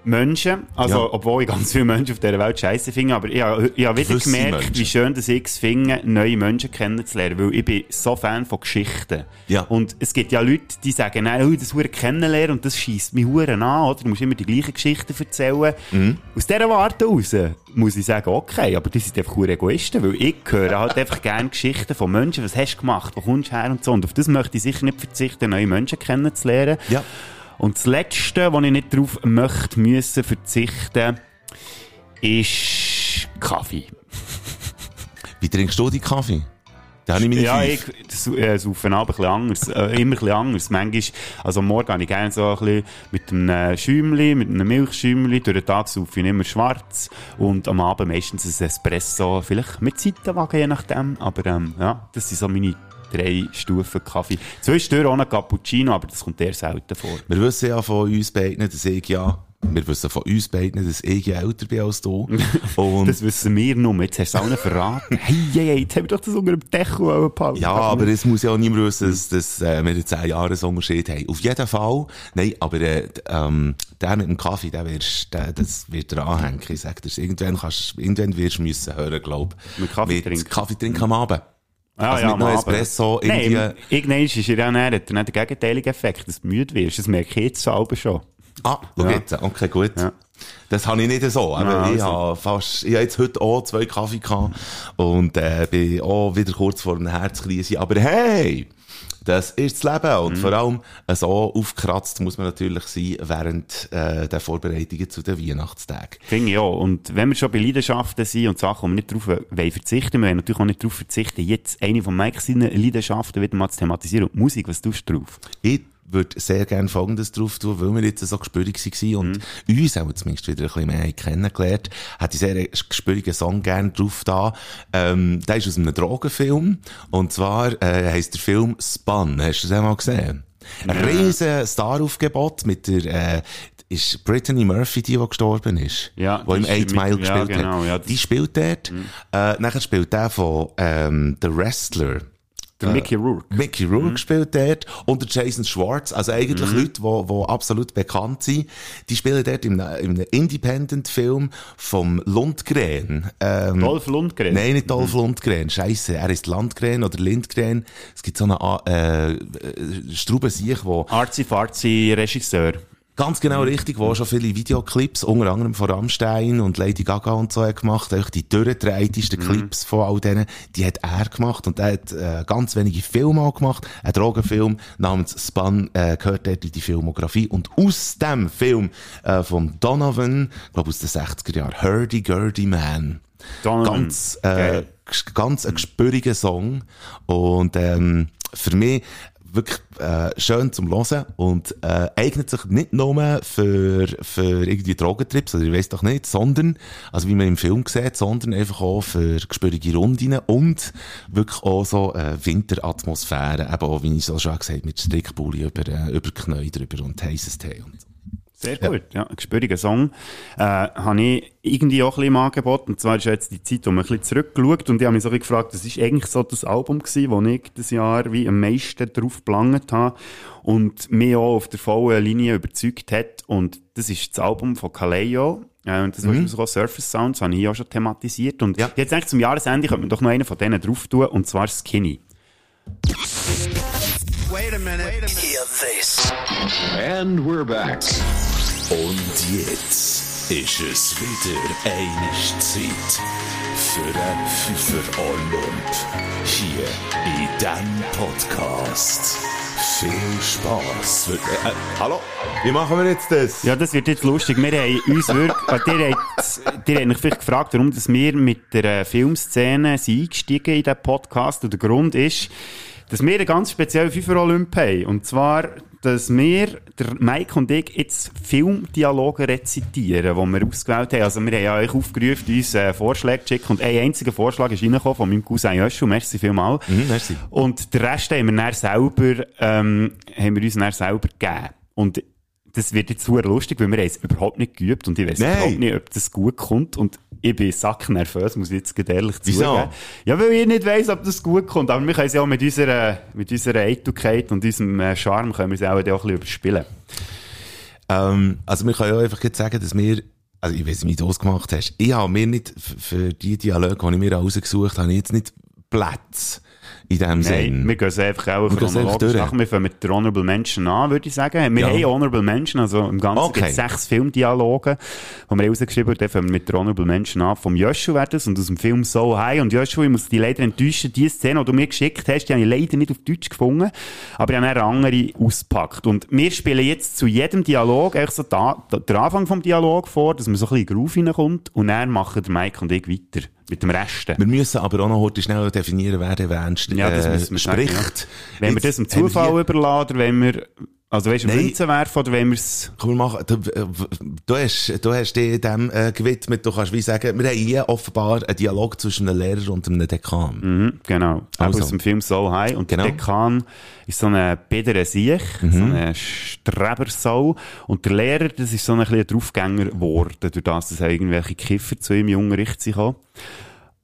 Menschen, also Ja. obwohl ich ganz viele Menschen auf dieser Welt scheiße finde, aber ich habe, ich habe wieder Gewisse gemerkt, Menschen. wie schön das ich es finde, neue Menschen kennenzulernen, weil ich bin so Fan von Geschichten. Ja. Und es gibt ja Leute, die sagen, nein, oh, das Hure kennenlernen und das schießt mich Hure an, oder? Du musst immer die gleichen Geschichten erzählen. Mhm. Aus dieser Warte raus muss ich sagen, okay, aber die sind einfach hure Egoisten, weil ich höre halt einfach gerne Geschichten von Menschen, was hast du gemacht, wo kommst du her und so. Und auf das möchte ich sicher nicht verzichten, neue Menschen kennenzulernen. Ja. Und das Letzte, wo ich nicht darauf möchte, müssen verzichten, ist Kaffee. Wie trinkst du die Kaffee? Da habe ich meine Ja, fünf. ich das, äh, saufe aber ein bisschen anders, äh, immer ein bisschen anders. Manchmal, also am Morgen habe ich gerne so ein bisschen mit einem Schäumli, mit einem Milchschäumli, durch den Tag saufe ich immer schwarz und am Abend meistens ein Espresso, vielleicht mit Seitenwagen, je nachdem, aber ähm, ja, das sind so meine drei Stufen Kaffee. Zwischendurch auch ein Cappuccino, aber das kommt eher selten vor. Wir wissen ja von uns beiden, dass ich ja, wir wissen von uns beiden, dass ich ja älter bin als du. Und Das wissen wir nur, jetzt hast du es allen verraten. Hey, hey, hey, jetzt haben wir doch das unter dem Deckel behalten. Ja, aber es muss ja auch niemand wissen, dass, dass äh, wir einen 10 Jahre Unterschied haben. Auf jeden Fall. Nein, aber äh, ähm, der mit dem Kaffee, der wirst, der, das wird dir anhängen. Ich sag dir, irgendwann, kannst, irgendwann wirst du müssen hören, glaub Mit Kaffee trinken. Kaffee trinken am Abend. Ah, also am noch Abend. Espresso, irgendwie... Nein, irgendwann ist er ja näher, hat er nicht den gegenteiligen Effekt, dass du müde wirst. Das merke ich jetzt selber schon. Ah, schau Ja. jetzt. Okay, gut. Ja. Das habe ich nicht so. Aber Ja, ich also. habe fast, ich habe jetzt heute auch zwei Kaffee gehabt und äh, bin auch wieder kurz vor einer Herzkrise. Aber hey! Das ist das Leben. Mhm. Und vor allem, äh, so aufgekratzt muss man natürlich sein während äh, der Vorbereitungen zu den Weihnachtstagen. Finde ich auch. Und wenn wir schon bei Leidenschaften sind und Sachen, wo wir nicht darauf verzichten, wir wollen natürlich auch nicht darauf verzichten, jetzt eine von Mike seinen Leidenschaften wieder mal zu thematisieren. Und Musik, was tust du drauf? Ich würde sehr gerne Folgendes drauf tun, weil wir jetzt so gespürig waren und Mhm. uns auch zumindest wieder ein bisschen mehr kennengelernt, hätte ich sehr gespürigen Song gerne drauf da. Ähm, der ist aus einem Drogenfilm und zwar äh, heisst der Film Spun. Hast du das einmal gesehen? Ein riesen Staraufgebot mit der äh, ist Brittany Murphy die, die gestorben ist? Ja, die im Eight Mile ja, gespielt genau, hat. ja, die spielt dort. Äh, nachher spielt der von ähm, The Wrestler. Der Mickey Rourke. Mickey Mhm. Rourke spielt dort und der Jason Schwartz, also eigentlich Leute, die, die absolut bekannt sind, die spielen dort in einem, in einem Independent-Film vom Lundgren. Ähm, Dolph Lundgren. Nein, nicht Dolph Lundgren. Scheiße, er ist Landgren oder Lindgren. Es gibt so einen äh, äh, Straubensiech, wo Arzi-Farzi Regisseur. Ganz genau richtig, wo schon viele Videoclips, unter anderem von Rammstein und Lady Gaga und so hat gemacht, eigentlich die durchgedrehtesten Clips von all denen, die hat er gemacht. Und er hat äh, ganz wenige Filme auch gemacht, ein Drogenfilm namens Spun äh, gehört dort in die Filmografie. Und aus dem Film äh, von Donovan, glaube aus den 60er Jahren, Hurdy Gurdy Man. Donovan. Ganz, äh, gs- ganz ein gespüriger Song. Und ähm, für mich wirklich äh, schön zum Hören und äh, eignet sich nicht nur für, für irgendwie Drogentrips, also ich weiß doch nicht, sondern, also wie man im Film sieht, sondern einfach auch für gespürige Rundinnen und wirklich auch so äh, Winteratmosphäre, eben auch, wie ich so schon gesagt habe, mit Strickpulli über, äh, über Knie drüber und heißes Tee und so. Sehr gut, ja. Ein gespüriger Song. Äh, habe ich irgendwie auch ein bisschen im Angebot. Und zwar ist ja jetzt die Zeit, wo man ein bisschen zurückgeschaut und ich habe mich so gefragt, das ist eigentlich so das Album gewesen, wo ich das Jahr wie am meisten drauf geplant habe und mich auch auf der vollen Linie überzeugt hat. Und das ist das Album von Kaleo. Äh, und das war mhm. Surface Sounds, habe ich hier auch schon thematisiert. Und Ja. jetzt eigentlich zum Jahresende könnte man doch noch einen von denen drauf tun, und zwar Skinny. And we're back. Und jetzt ist es wieder eine Zeit für einen Pfeifer Olymp. Hier in diesem Podcast. Viel Spass. Äh, äh, hallo? Wie machen wir jetzt das? Ja, das wird jetzt lustig. Wir haben uns wirklich, äh, ihr habt, ihr habt mich vielleicht gefragt, warum dass wir mit der äh, Filmszene sind eingestiegen in diesen Podcast. Und der Grund ist, dass wir einen ganz speziellen FIFA Olymp haben. Und zwar, dass wir, der Mike und ich, jetzt Filmdialoge rezitieren, die wir ausgewählt haben. Also wir haben ja euch aufgerufen, uns äh, Vorschläge zu schicken. Und ein einziger Vorschlag ist reingekommen von meinem Cousin Joshua. Merci vielmals. Mhm, merci. Und den Rest haben wir dann selber, ähm, haben wir uns dann selber gegeben. Und das wird jetzt super lustig, weil wir es überhaupt nicht geübt und ich weiß überhaupt nicht, ob das gut kommt und ich bin sacknervös, muss ich jetzt ehrlich Wieso? zugeben. Ja, weil ich nicht weiss, ob das gut kommt, aber wir können es ja auch mit unserer, mit unserer Eitelkeit und unserem äh, Charme können wir es auch, auch ein bisschen überspielen. Ähm, also wir können ja einfach jetzt sagen, dass wir, also ich weiß nicht, wie du das gemacht hast, ich habe mir nicht, für die Dialoge, die ich mir rausgesucht habe, habe ich jetzt nicht Plätze in dem Sinn. wir gehen es einfach auch chronologisch nach. Wir fangen mit der Honorable Mention an, würde ich sagen. Wir Ja. haben Honorable Mention, also im Ganzen Okay. gibt es sechs Filmdialoge, die wir rausgeschrieben haben. Dann fangen wir mit der Honorable Mention an. Vom Joshua wäre das und aus dem Film So High. Und Joshua, ich muss dich leider enttäuschen, die Szene, die du mir geschickt hast, die habe ich leider nicht auf Deutsch gefunden, aber ich habe eine andere ausgepackt. Und wir spielen jetzt zu jedem Dialog eigentlich so da, da, den Anfang vom Dialog vor, dass man so ein bisschen in den Groove reinkommt und dann machen der Mike und ich weiter. Mit dem Resten. Wir müssen aber auch noch heute schnell definieren, wer der Ernst Ja, das äh, müssen wir sagen, spricht. ja. Wenn wir das Jetzt haben Zufall überladen, wenn wir, also weißt du, Nein. Münzen werfen, oder wenn wir es, Komm, wir machen, du, äh, du hast, du hast dich dem äh, gewidmet, du kannst wie sagen, wir haben hier offenbar einen Dialog zwischen einem Lehrer und einem Dekan. mhm, genau, Also. aus dem Film So High. Und Genau. der Dekan ist so ein biederer Siech, so ein Strebersau. Und der Lehrer, das ist so ein bisschen ein Draufgänger geworden, durch das, dass irgendwelche Kiffer zu ihm im Unterricht sind.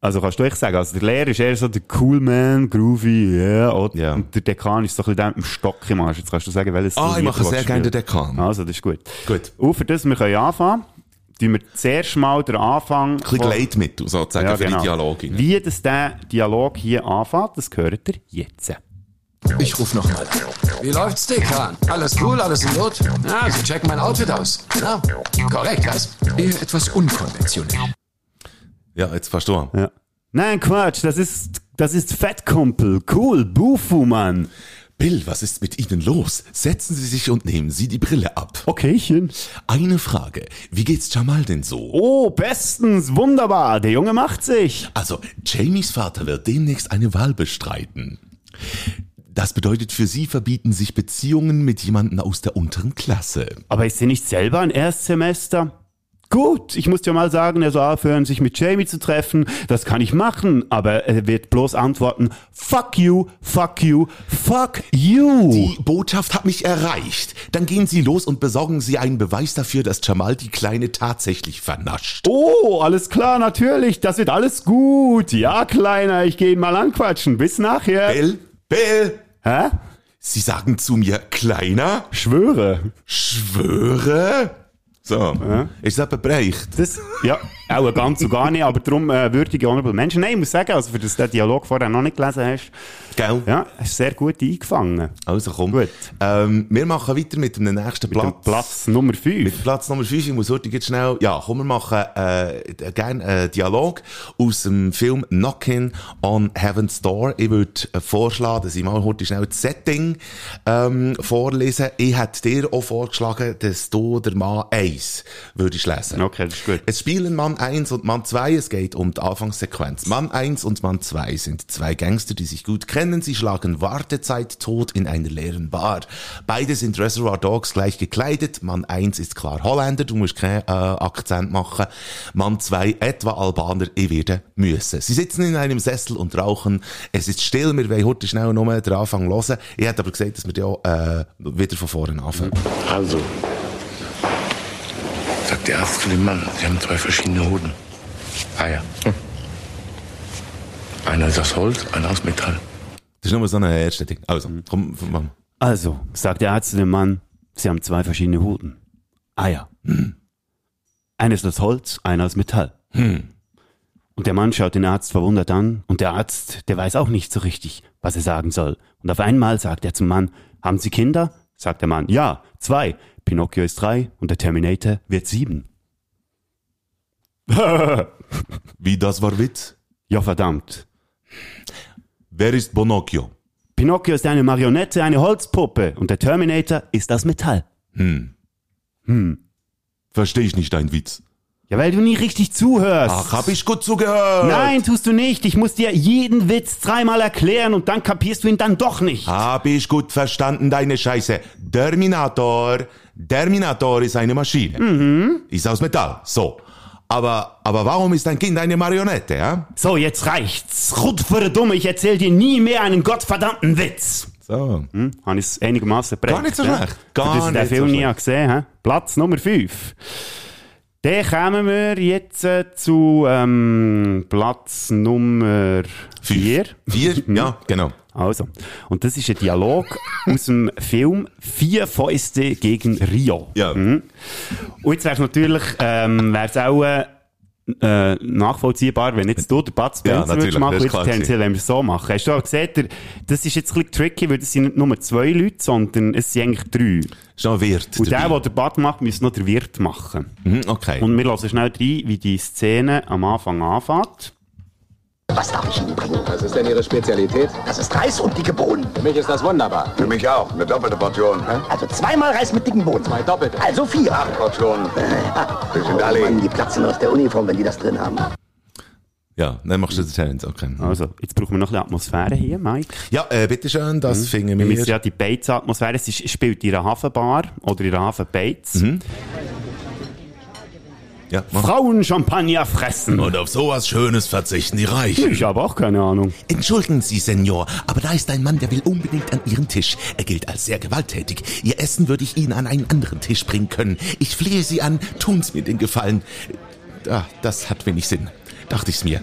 Also kannst du echt sagen, also der Lehrer ist eher so der Cool Man, Groovy, yeah, und, Ja. und der Dekan ist so ein bisschen der mit dem Stock im Arsch. Jetzt kannst du sagen, welches Ah, ich mache sehr gerne den. Dekan. Also, das ist gut. Gut. Und für das wir können anfangen, tun wir zuerst mal den Anfang... Ein bisschen von- Gleitmittel, sozusagen, Ja, für genau. die Dialoge. Wie das der Dialog hier anfängt, das hört ihr jetzt. Ich ruf noch mal an. Wie läuft's, Dekan? Alles cool, alles in Not? Ja, Sie checken mein Outfit aus. Ja, korrekt, was? Eher etwas unkonventionell. Ja, jetzt an. Ja. Nein, Quatsch, das ist, das ist Fettkumpel. Cool, Bufu, Mann. Bill, was ist mit Ihnen los? Setzen Sie sich und nehmen Sie die Brille ab. Okaychen. Eine Frage. Wie geht's Jamal denn so? Oh, bestens, wunderbar. Der Junge macht sich. Also, Jamies Vater wird demnächst eine Wahl bestreiten. Das bedeutet für Sie verbieten sich Beziehungen mit jemandem aus der unteren Klasse. Aber ist sie nicht selber ein Erstsemester? Gut, ich muss dir mal sagen, er soll aufhören, sich mit Jamie zu treffen. Das kann ich machen, aber er wird bloß antworten, fuck you, fuck you, fuck you. Die Botschaft hat mich erreicht. Dann gehen Sie los und besorgen Sie einen Beweis dafür, dass Jamal die Kleine tatsächlich vernascht. Oh, alles klar, natürlich, das wird alles gut. Ja, Kleiner, ich gehe ihn mal anquatschen. Bis nachher. Bill, Bill, Hä? Sie sagen zu mir Kleiner? Schwöre. Schwöre? So, ist das bereicht? Das, ja, auch ganz und gar nicht, aber darum äh, würdige Honorable Menschen. Nein, ich muss sagen, also für das den Dialog vorher noch nicht gelesen hast, Gell? ja, hast sehr gut eingefangen. Also komm. Gut. Ähm, wir machen weiter mit dem nächsten Mit Platz. Platz Nummer 5. Mit Platz Nummer 5, ich muss heute jetzt schnell, ja, komm, wir machen, äh, gerne einen Dialog aus dem Film Knockin' on Heaven's Door. Ich würde äh, vorschlagen, dass ich mal heute schnell das Setting, ähm, vorlese. Ich hätte dir auch vorgeschlagen, dass du der Mann 1 würdest lesen. Okay, das ist gut. Es spielen Mann 1 und Mann 2. Es geht um die Anfangssequenz. Mann 1 und Mann 2 sind zwei Gangster, die sich gut kennen. Sie schlagen Wartezeit tot in einer leeren Bar. Beide sind Reservoir Dogs gleich gekleidet. Mann 1 ist klar Holländer, du musst keinen äh, Akzent machen. Mann 2 etwa Albaner, ich werde müssen. Sie sitzen in einem Sessel und rauchen. Es ist still, wir wollen heute schnell nur den Anfang hören. Ich hätte aber gesagt, dass wir ja äh, wieder von vorne anfangen. Also, sagt der Arzt zu dem Mann, sie haben zwei verschiedene Hoden. Ah ja. Einer ist aus Holz, einer aus Metall. Das ist nur so ein erstes Ding. Also, komm, komm. Also, sagt der Arzt zu dem Mann, Sie haben zwei verschiedene Hoden. Ah ja. Hm. Einer ist aus Holz, einer aus Metall. Und der Mann schaut den Arzt verwundert an und der Arzt, der weiß auch nicht so richtig, was er sagen soll. Und auf einmal sagt er zum Mann, haben Sie Kinder? Sagt der Mann, ja, zwei. Pinocchio ist drei und der Terminator wird sieben. Wie, das war Witz? Ja, verdammt. Wer ist Bonocchio? Pinocchio ist eine Marionette, eine Holzpuppe und der Terminator ist aus Metall. Verstehe ich nicht dein Witz. Ja, weil du nie richtig zuhörst. Ach, hab ich gut zugehört. Nein, tust du nicht. Ich muss dir jeden Witz dreimal erklären und dann kapierst du ihn dann doch nicht. Hab ich gut verstanden, deine Scheiße. Terminator. Terminator ist eine Maschine. Mhm. Ist aus Metall. So. Aber, aber warum ist dein Kind eine Marionette, ja? So, jetzt reicht's. Rut für der Dumme, ich erzähl dir nie mehr einen gottverdammten Witz. So. Hm? Habe ich es einigermaßen prägt. Gar nicht so schlecht. Gar das ich den nicht so Film nie gesehen habe. Platz Nummer 5. Dann kommen wir jetzt äh, zu ähm, Platz Nummer 4. Vier? Ja, genau. Also, und das ist ein Dialog aus dem Film Vier Fäuste gegen Rio. Ja. Mhm. Und jetzt wär's natürlich, ähm, wär's auch äh, nachvollziehbar, wenn jetzt du den Bud Spencer Ja, würdest machen, klar tendenziell, wenn wir es so machen. Hast du auch gesehen, das ist jetzt ein bisschen tricky, weil das sind nicht nur zwei Leute, sondern es sind eigentlich drei. Ist noch ein Wirt. Und der, der den Bud macht, müsste noch der Wirt machen. Mhm, okay. Und wir lassen schnell rein, wie die Szene am Anfang anfängt. Was darf ich Ihnen bringen? Was ist denn Ihre Spezialität? Das ist Reis und dicke Bohnen. Für mich ist das wunderbar. Für mich auch. Eine doppelte Portion. Also zweimal Reis mit dicken Bohnen. Zwei doppelte. Also vier. Acht Portionen. Wir sind alle Mann, die platzen aus der Uniform, wenn die das drin haben. Ja, dann machst du den Terence, okay. Also, jetzt brauchen wir noch ein bisschen Atmosphäre hier, Mike. Ja, äh, bitteschön, das finden Wir wir. müssen ja die Beiz-Atmosphäre, es ist, spielt in einer Hafenbar oder in einer Hafenbeiz. Mhm. Ja, mach. Frauen Champagner fressen. Und auf sowas Schönes verzichten die Reichen. Ich habe auch keine Ahnung. Entschuldigen Sie, Senor, aber da ist ein Mann, der will unbedingt an Ihren Tisch. Er gilt als sehr gewalttätig. Ihr Essen würde ich Ihnen an einen anderen Tisch bringen können. Ich flehe Sie an, tun Sie mir den Gefallen. Ah, das hat wenig Sinn. Dachte ich's mir.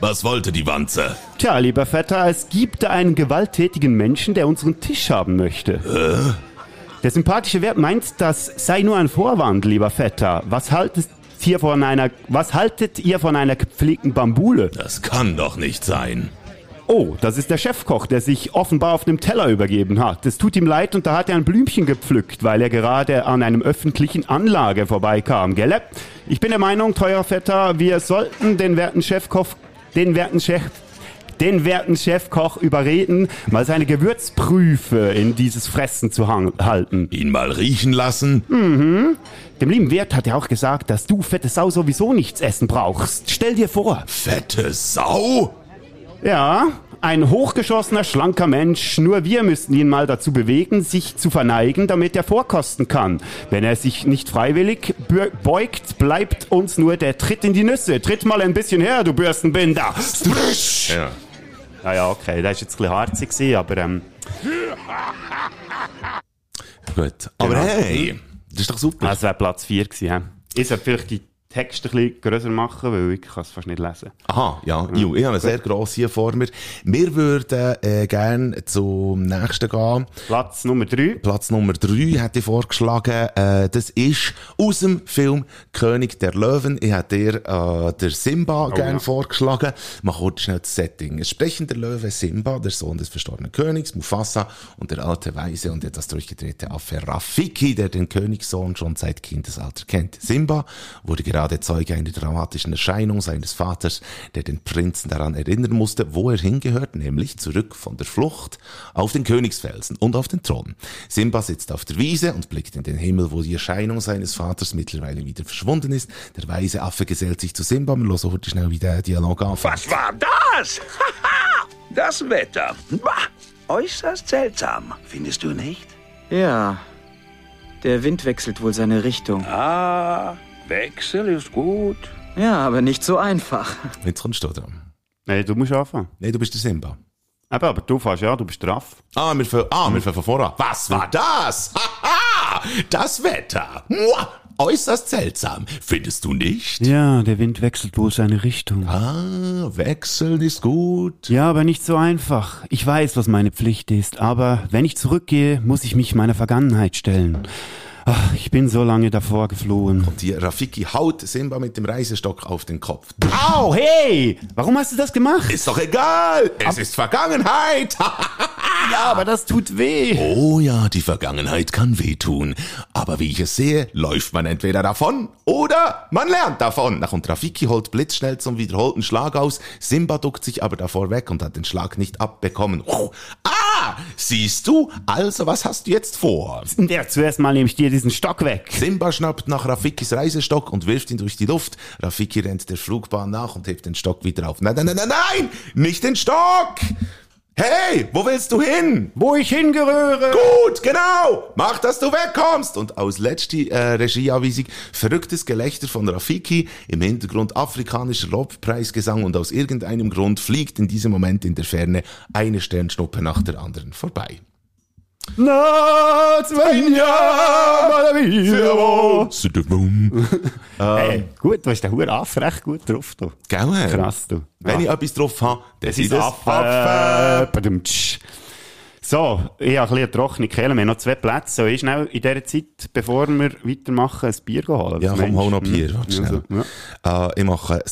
Was wollte die Wanze? Tja, lieber Vetter, es gibt da einen gewalttätigen Menschen, der unseren Tisch haben möchte. Der sympathische Wert meint, das sei nur ein Vorwand, lieber Vetter. Was haltet ihr von einer, was haltet ihr von einer gepflegten Bambule? Das kann doch nicht sein. Oh, das ist der Chefkoch, der sich offenbar auf einem Teller übergeben hat. Es tut ihm leid und da hat er ein Blümchen gepflückt, weil er gerade an einem öffentlichen Anlage vorbeikam, gell? Ich bin der Meinung, teurer Vetter, wir sollten den werten Chefkoch, den werten Chef, den werten Chefkoch überreden, mal seine Gewürzprüfe in dieses Fressen zu halten. Ihn mal riechen lassen? Dem lieben Wirt hat er auch gesagt, dass du, fette Sau, sowieso nichts essen brauchst. Stell dir vor. Fette Sau? Ja, ein hochgeschossener, schlanker Mensch. Nur wir müssten ihn mal dazu bewegen, sich zu verneigen, damit er vorkosten kann. Wenn er sich nicht freiwillig beugt, bleibt uns nur der Tritt in die Nüsse. Tritt mal ein bisschen her, du Bürstenbinder. Ja. Ja, ja, okay, das war jetzt ein bisschen harzig, gewesen, aber ähm, Gut. Aber Genau. hey, das ist doch super. das wäre Platz 4 gewesen. Ich sollte vielleicht die Texte ein bisschen grösser machen, weil ich kann es fast nicht lesen. Aha, ja, Ju, ich habe eine sehr grosse hier vor mir. Wir würden äh, gerne zum nächsten gehen. Platz Nummer 3. Platz Nummer drei hätte ich vorgeschlagen. Äh, das ist aus dem Film König der Löwen. Ich hätte dir äh, der Simba gern ja. vorgeschlagen. Mach kurz schnell das Setting. Es sprechen der Löwe Simba, der Sohn des verstorbenen Königs Mufasa und der alte Weise und etwas durchgedrehte Affe Rafiki, der den Königssohn schon seit Kindesalter kennt. Simba wurde gerade Zeuge einer dramatischen Erscheinung seines Vaters, der den Prinzen daran erinnern musste, wo er hingehört, nämlich zurück von der Flucht auf den Königsfelsen und auf den Thron. Simba sitzt auf der Wiese und blickt in den Himmel, wo die Erscheinung seines Vaters mittlerweile wieder verschwunden ist. Der weise Affe gesellt sich zu Simba. Wir hören heute schnell, wie der Dialog anfängt. Was war das? Haha, das Wetter. Bah, äußerst seltsam, findest du nicht? Ja. Der Wind wechselt wohl seine Richtung. Ah, Wechsel ist gut. Ja, aber nicht so einfach. Jetzt kommst du dran. Nein, du musst anfangen. Nee, du bist der Simba. Eben, aber du fährst ja, du bist drauf. Ah, wir fangen, ah, wir fangen von voran. Was war das? Haha, das Wetter. Mua, äußerst seltsam. Findest du nicht? Ja, der Wind wechselt wohl seine Richtung. Ah, wechseln ist gut. Ja, aber nicht so einfach. Ich weiß, was meine Pflicht ist, aber wenn ich zurückgehe, muss ich mich meiner Vergangenheit stellen. Ach, ich bin so lange davor geflohen. Die Rafiki haut Simba mit dem Reisestock auf den Kopf. Au, hey! Warum hast du das gemacht? Ist doch egal. Es ist Vergangenheit. Ja, aber das tut weh. Oh ja, die Vergangenheit kann wehtun. Aber wie ich es sehe, läuft man entweder davon oder man lernt davon. Nach und Rafiki holt blitzschnell zum wiederholten Schlag aus. Simba duckt sich aber davor weg und hat den Schlag nicht abbekommen. Oh, ah, siehst du? Also, was hast du jetzt vor? Der zuerst mal nehme ich dir diesen Stock weg. Simba schnappt nach Rafikis Reisestock und wirft ihn durch die Luft. Rafiki rennt der Flugbahn nach und hebt den Stock wieder auf. Nein, nein, nein, nein, nein! Nicht den Stock! Hey, wo willst du hin? Wo ich hingerühre. Gut, genau! Mach, dass du wegkommst! Und aus letzter äh, Regieanweisung verrücktes Gelächter von Rafiki, im Hintergrund afrikanischer Lobpreisgesang und aus irgendeinem Grund fliegt in diesem Moment in der Ferne eine Sternschnuppe nach der anderen vorbei. Na, Svenja, Hey, gut, du hast den Huren Affe recht gut drauf. Du. Gell? Krass, du. Wenn ich Ja. etwas drauf habe, dann Das ist Affe. Badumtsch. So, ich habe ein bisschen trockene Kehle. Wir haben noch zwei Plätze. Soll ich schnell in dieser Zeit, bevor wir weitermachen, ein Bier holen? Ja, komm, hol noch Bier. Hm. schnell. Also, Äh, ich mache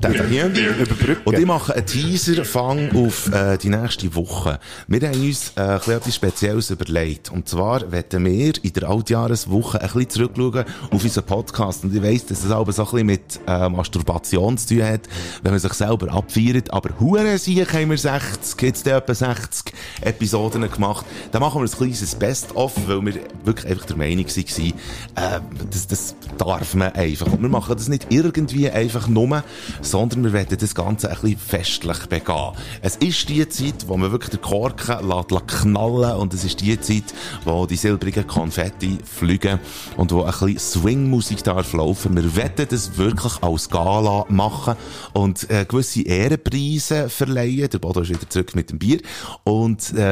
da hier. Überbrücken. Und ich mache einen Teaser-Fang auf äh, die nächste Woche. Wir haben uns äh, ein bisschen etwas Spezielles überlegt. Und zwar wollen wir in der Altjahreswoche ein bisschen zurückschauen auf unseren Podcast. Und ich weiss, dass es so ein bisschen mit äh, Masturbation zu tun hat, wenn man sich selber abfeiert. Aber hure sicher haben wir 60, jetzt etwa 60 Episoden gemacht. Da machen wir ein kleines Best-of, weil wir wirklich einfach der Meinung waren, äh, das, das darf man einfach. Und wir machen das nicht irgendwie einfach nur, sondern wir werden das Ganze ein bisschen festlich begehen. Es ist die Zeit, wo man wirklich den Korken lässt, lässt knallen und es ist die Zeit, wo die silbrigen Konfetti fliegen und wo ein bisschen Swing-Musik darf laufen. Wir werden das wirklich als Gala machen und äh, gewisse Ehrenpreise verleihen. Der Bodo ist wieder zurück mit dem Bier. Und äh,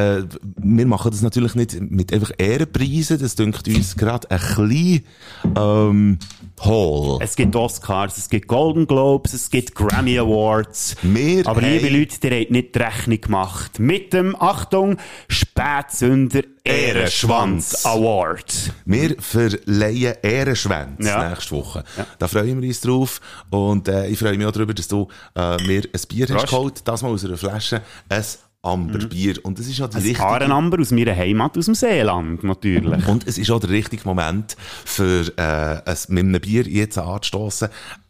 wir machen das natürlich nicht mit einfach Ehrenpreisen. Das dünkt uns gerade ein bisschen ähm, hohl. Es gibt Oscars, es gibt Golden Globes, es gibt Grammy Awards. Wir Aber liebe Leute, ihr habt nicht die Rechnung gemacht. Mit dem, Achtung, Spätsünder Ehrenschwanz Award. Wir verleihen Ehrenschwänze Ja. nächste Woche. Da freuen wir uns drauf. Und äh, ich freue mich auch darüber, dass du äh, mir ein Bier hast Prost. geholt. Das mal aus einer Flasche. Ein Amberbier. Und das ist auch die Ein richtige... Arenamber aus meiner Heimat, aus dem Seeland, natürlich. Und es ist auch der richtige Moment, für äh, es mit einem Bier jetzt anzustossen.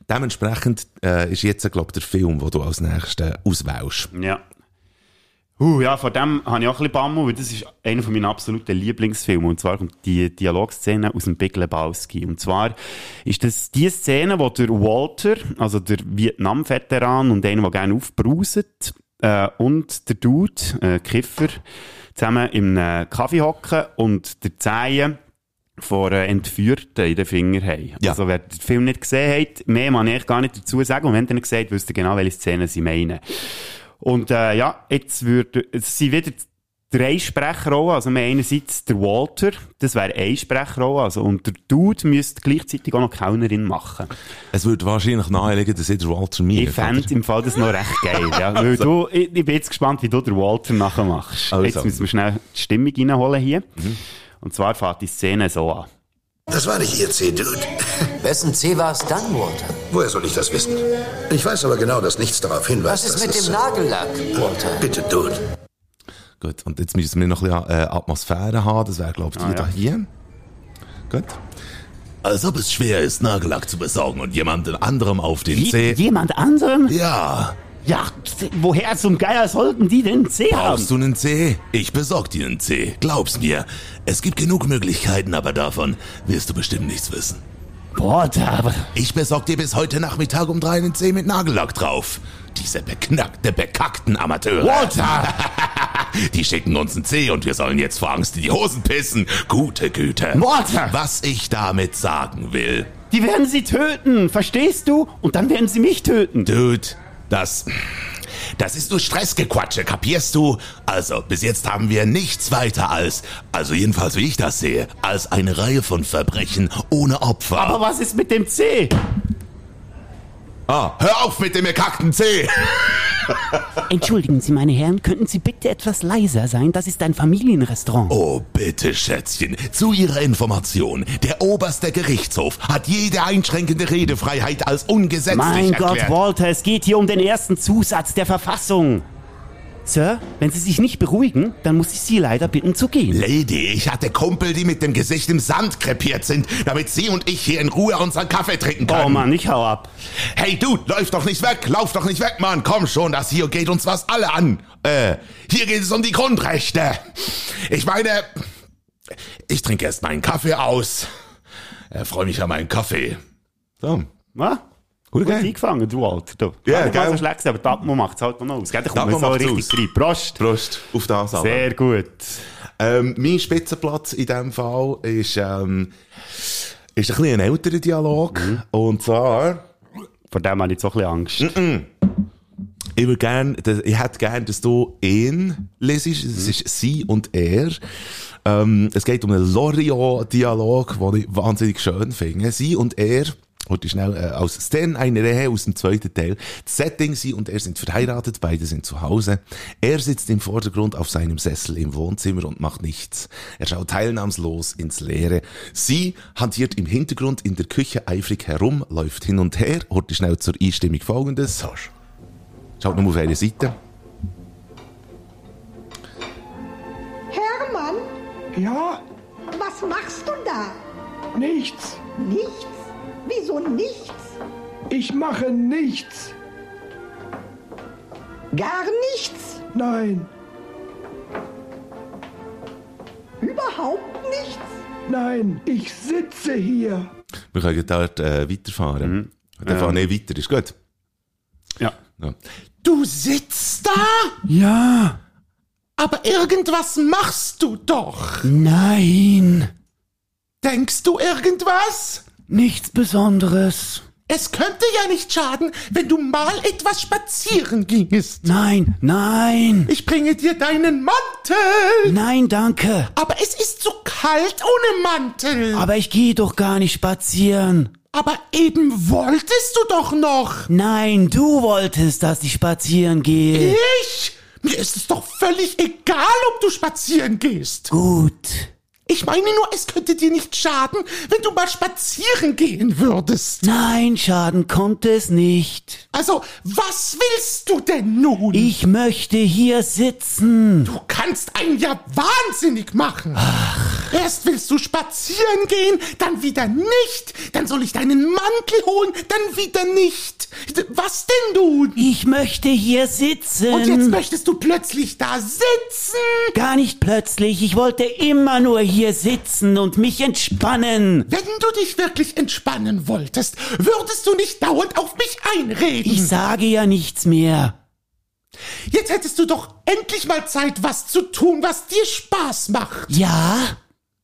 Dementsprechend äh, ist jetzt, glaube ich, der Film, den du als nächsten auswählst. Ja. Uh, ja, von dem habe ich auch ein bisschen Bammel, weil das ist einer von meinen absoluten Lieblingsfilmen. Und zwar kommt die Dialogszene aus dem Big Lebowski. Und zwar ist das die Szene, wo der Walter, also der Vietnam-Veteran und einer, der gerne aufbrauset, äh, und der Dude, äh, Kiffer, zusammen im Kaffee hocken und der Zehen von äh, Entführten in den Finger haben. Ja. Also wer den Film nicht gesehen hat, mehr kann ich gar nicht dazu sagen. Und wenn ihr ihn gesehen habt, wisst ihr genau, welche Szenen sie meinen. Und äh, ja, jetzt würde es sind wieder drei Sprechrollen. Also wir haben einerseits der Walter, das wäre eine Sprechrollen. Also, und der Dude müsste gleichzeitig auch noch Kellnerin machen. Es würde wahrscheinlich nahelegen, dass ich der Walter Mir Ich fände im Fall das noch recht geil. Ja. Weil du, ich, ich bin jetzt gespannt, wie du der Walter nachher machst. Also. Jetzt müssen wir schnell die Stimmung reinholen hier. Und zwar fängt die Szene so an. Das war nicht Ihr C-Dude. Wessen C war es dann, Walter? Woher soll ich das wissen? Ich weiß aber genau, dass nichts darauf hinweist. Was ist dass mit es- dem Nagellack, Walter? Bitte, Dude. Gut, und jetzt müssen wir noch ein bisschen äh, Atmosphäre haben. Das wäre, glaube ich, die Ah, da ja. hier. Gut. Als ob es schwer ist, Nagellack zu besorgen und jemanden anderem auf den Wie, Zeh... jemand anderem? Ja. Ja, woher zum Geier sollten die denn C haben? Brauchst du einen C? Ich besorg dir einen C. Glaub's mir. Es gibt genug Möglichkeiten, aber davon wirst du bestimmt nichts wissen. Walter, aber... Ich besorg dir bis heute Nachmittag um drei einen C mit Nagellack drauf. Diese beknackte, bekackten Amateure. Walter! Die schicken uns einen C und wir sollen jetzt vor Angst in die Hosen pissen. Gute Güte. Walter! Was ich damit sagen will. Die werden sie töten, verstehst du? Und dann werden sie mich töten. Dude, das... Das ist nur Stressgequatsche, kapierst du? Also, bis jetzt haben wir nichts weiter als, also jedenfalls wie ich das sehe, als eine Reihe von Verbrechen ohne Opfer. Aber was ist mit dem C? Ah, hör auf mit dem bekackten C! Entschuldigen Sie, meine Herren, könnten Sie bitte etwas leiser sein? Das ist ein Familienrestaurant. Oh, bitte, Schätzchen. Zu Ihrer Information. Der oberste Gerichtshof hat jede einschränkende Redefreiheit als ungesetzlich Mein erklärt. Gott, Walter, es geht hier um den ersten Zusatz der Verfassung. Sir, wenn Sie sich nicht beruhigen, dann muss ich Sie leider bitten zu gehen. Lady, ich hatte Kumpel, die mit dem Gesicht im Sand krepiert sind, damit Sie und ich hier in Ruhe unseren Kaffee trinken können. Oh Mann, ich hau ab. Hey Dude, läuft doch nicht weg, lauf doch nicht weg, Mann. Komm schon, das hier geht uns was alle an. Äh, hier geht es um die Grundrechte. Ich meine, ich trinke erst meinen Kaffee aus. Äh, freue mich an meinen Kaffee. So. Was? Gut, geil. eingefangen, du Walter. Du. Ja, geil. so schlecht, aber die Atmo macht es halt noch aus. Gell? Da kommt man so richtig aus. rein. Prost. Prost auf das aber. Sehr gut. Ähm, mein Spitzenplatz in diesem Fall ist, ähm, ist ein bisschen ein älterer Dialog. Und zwar... Vor dem habe ich jetzt so ein bisschen Angst. Ich würde gern, ich hätte gern, dass du ihn lesest. Es ist sie und er. Ähm, es geht um einen Loriot-Dialog, den ich wahnsinnig schön finde. Sie und er, heute schnell, äh, aus Stan, eine Rehe aus dem zweiten Teil. Das Setting, sie und er sind verheiratet, beide sind zu Hause. Er sitzt im Vordergrund auf seinem Sessel im Wohnzimmer und macht nichts. Er schaut teilnahmslos ins Leere. Sie hantiert im Hintergrund in der Küche eifrig herum, läuft hin und her, heute schnell zur Einstimmung folgendes. Schaut nur auf eine Seite. Hermann, Ja, was machst du da? nichts. Nichts? Wieso nichts? Ich mache nichts. Gar nichts? Nein, Überhaupt nichts. Nein, ich sitze hier. Wir können dort äh, weiterfahren. Mhm. Dann fahren wir weiter, ist gut. Ja. ja. Du sitzt da? Ja. Aber irgendwas machst du doch. Nein. Denkst du irgendwas? Nichts Besonderes. Es könnte ja nicht schaden, wenn du mal etwas spazieren gingest. Nein, nein. Ich bringe dir deinen Mantel. Nein, danke. Aber es ist so kalt ohne Mantel. Aber ich gehe doch gar nicht spazieren. Aber eben wolltest du doch noch. Nein, du wolltest, dass ich spazieren gehe. Ich? Mir ist es doch völlig egal, ob du spazieren gehst. Gut. Ich meine nur, es könnte dir nicht schaden, wenn du mal spazieren gehen würdest. Nein, schaden konnte es nicht. Also, was willst du denn nun? Ich möchte hier sitzen. Du kannst einen ja wahnsinnig machen. Ach. Erst willst du spazieren gehen, dann wieder nicht. Dann soll ich deinen Mantel holen, dann wieder nicht. Was denn nun? Ich möchte hier sitzen. Und jetzt möchtest du plötzlich da sitzen? Gar nicht plötzlich. Ich wollte immer nur hier sitzen und mich entspannen. Wenn du dich wirklich entspannen wolltest, würdest du nicht dauernd auf mich einreden. Ich sage ja nichts mehr. Jetzt hättest du doch endlich mal Zeit, was zu tun, was dir Spaß macht. Ja?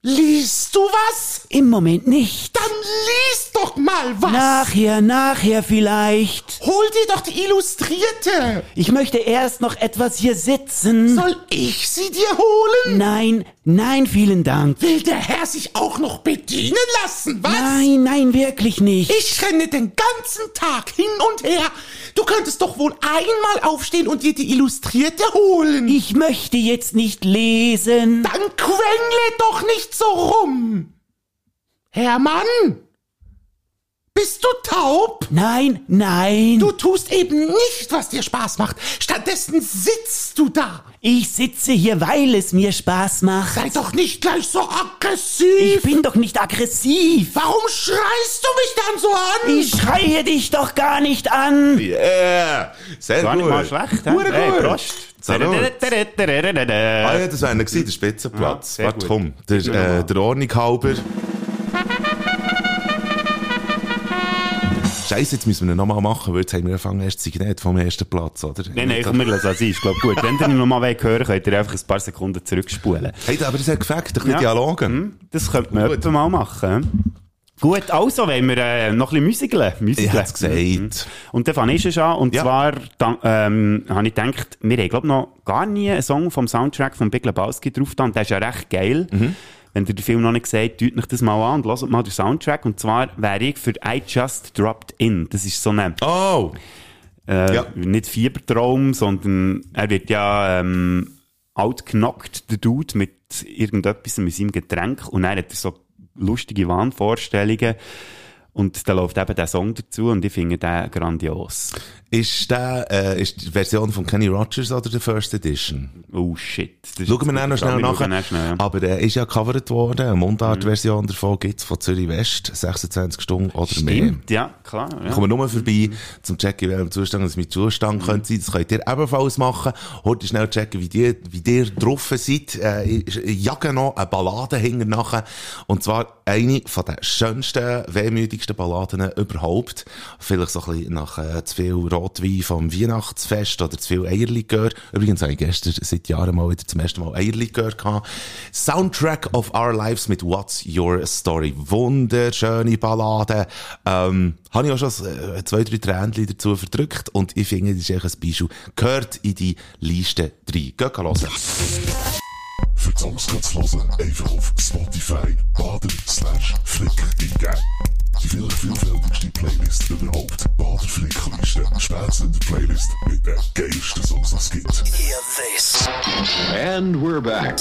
Liest du was? Im Moment nicht. Dann lies doch mal was. Nachher, nachher vielleicht. Hol dir doch die Illustrierte. Ich möchte erst noch etwas hier sitzen. Soll ich sie dir holen? Nein, nein, vielen Dank. Will der Herr sich auch noch bedienen lassen, was? Nein, nein, wirklich nicht. Ich renne den ganzen Tag hin und her. Du könntest doch wohl einmal aufstehen und dir die Illustrierte holen. Ich möchte jetzt nicht lesen. Dann quengle doch nicht so rum. Hermann? Bist du taub? Nein, nein. Du tust eben nicht, was dir Spaß macht. Stattdessen sitzt du da. Ich sitze hier, weil es mir Spaß macht. Sei doch nicht gleich so aggressiv. Ich bin doch nicht aggressiv. Warum schreist du mich dann so an? Ich schreie dich doch gar nicht an. Yeah, sehr Gar gut. nicht mal schlecht, Hey. Prost. Salut. Ah, ja, das war einer der Spitzenplatz. Ja, Warte, komm. Der, äh, der Ordnung halber. Scheiße, jetzt müssen wir ihn nochmal machen, weil jetzt haben wir angefangen erst Signet vom ersten Platz, oder? Nein, nein, komm, wir lassen es sein. Ist, glaub, gut. Wenn ihr ihn nochmal hören könnt ihr einfach ein paar Sekunden zurückspulen. Hey, aber das hat gefällt, ein bisschen Ja. Dialoge. Hm, Das könnte man mal machen. Gut, also wollen wir äh, noch ein bisschen musikeln. musikeln. Ich hätte gesagt. Mhm. Und dann fange ich schon an. Und Ja. zwar da, ähm, habe ich gedacht, wir haben glaub noch gar nie einen Song vom Soundtrack von Big Lebowski drauf. Und der ist ja recht geil. Mhm. Wenn ihr den Film noch nicht seht, tut euch das mal an und hört mal den Soundtrack. Und zwar wäre ich für I Just Dropped In. Das ist so eine... Oh! Äh, Ja. Nicht Fiebertraum, sondern er wird ja ähm, outgenockt, der Dude, mit irgendetwas, mit seinem Getränk. Und dann hat er so lustige Wahnvorstellungen. Und da läuft eben der Song dazu und ich finde den grandios. Ist der, äh, ist die Version von Kenny Rogers oder der First Edition? Oh shit. Schauen wir noch schnell wir nach. schauen dann schnell, ja. Aber der ist ja gecovert worden. Eine Mundart-Version davon gibt's von Zürich West. 26 Stunden oder mehr. Stimmt, ja, klar. Ja. Kommen wir nur vorbei, zum checken, in welchem Zustand es mit Zustand könnte sein. Das könnt ihr ebenfalls machen. Heute schnell checken, wie ihr, wie ihr drauf seid. Äh, ich ich jage noch eine Ballade hinter nachher. Und zwar eine von den schönsten, wehmütigsten Balladen überhaupt. Vielleicht so ein bisschen nach äh, zu viel Rotwein vom Weihnachtsfest oder zu viel Eierlikör. Übrigens habe ich gestern seit Jahren mal wieder zum ersten Mal Eierlikör gehabt. Soundtrack of Our Lives mit What's Your Story. Wunderschöne Ballade. Ähm, habe ich auch schon äh, zwei, drei Tränchen dazu verdrückt und ich finde, das ist echt ein Beispiel. Gehört in die Liste rein. Geht hören. Für die Songs zu hören, einfach auf Spotify baden slash flick eingeben. Die vielleicht vielfältigste Playlist überhaupt. Bader Flickliste. Spätestens in der Playlist mit den geilsten Songs, es gibt. And we're back.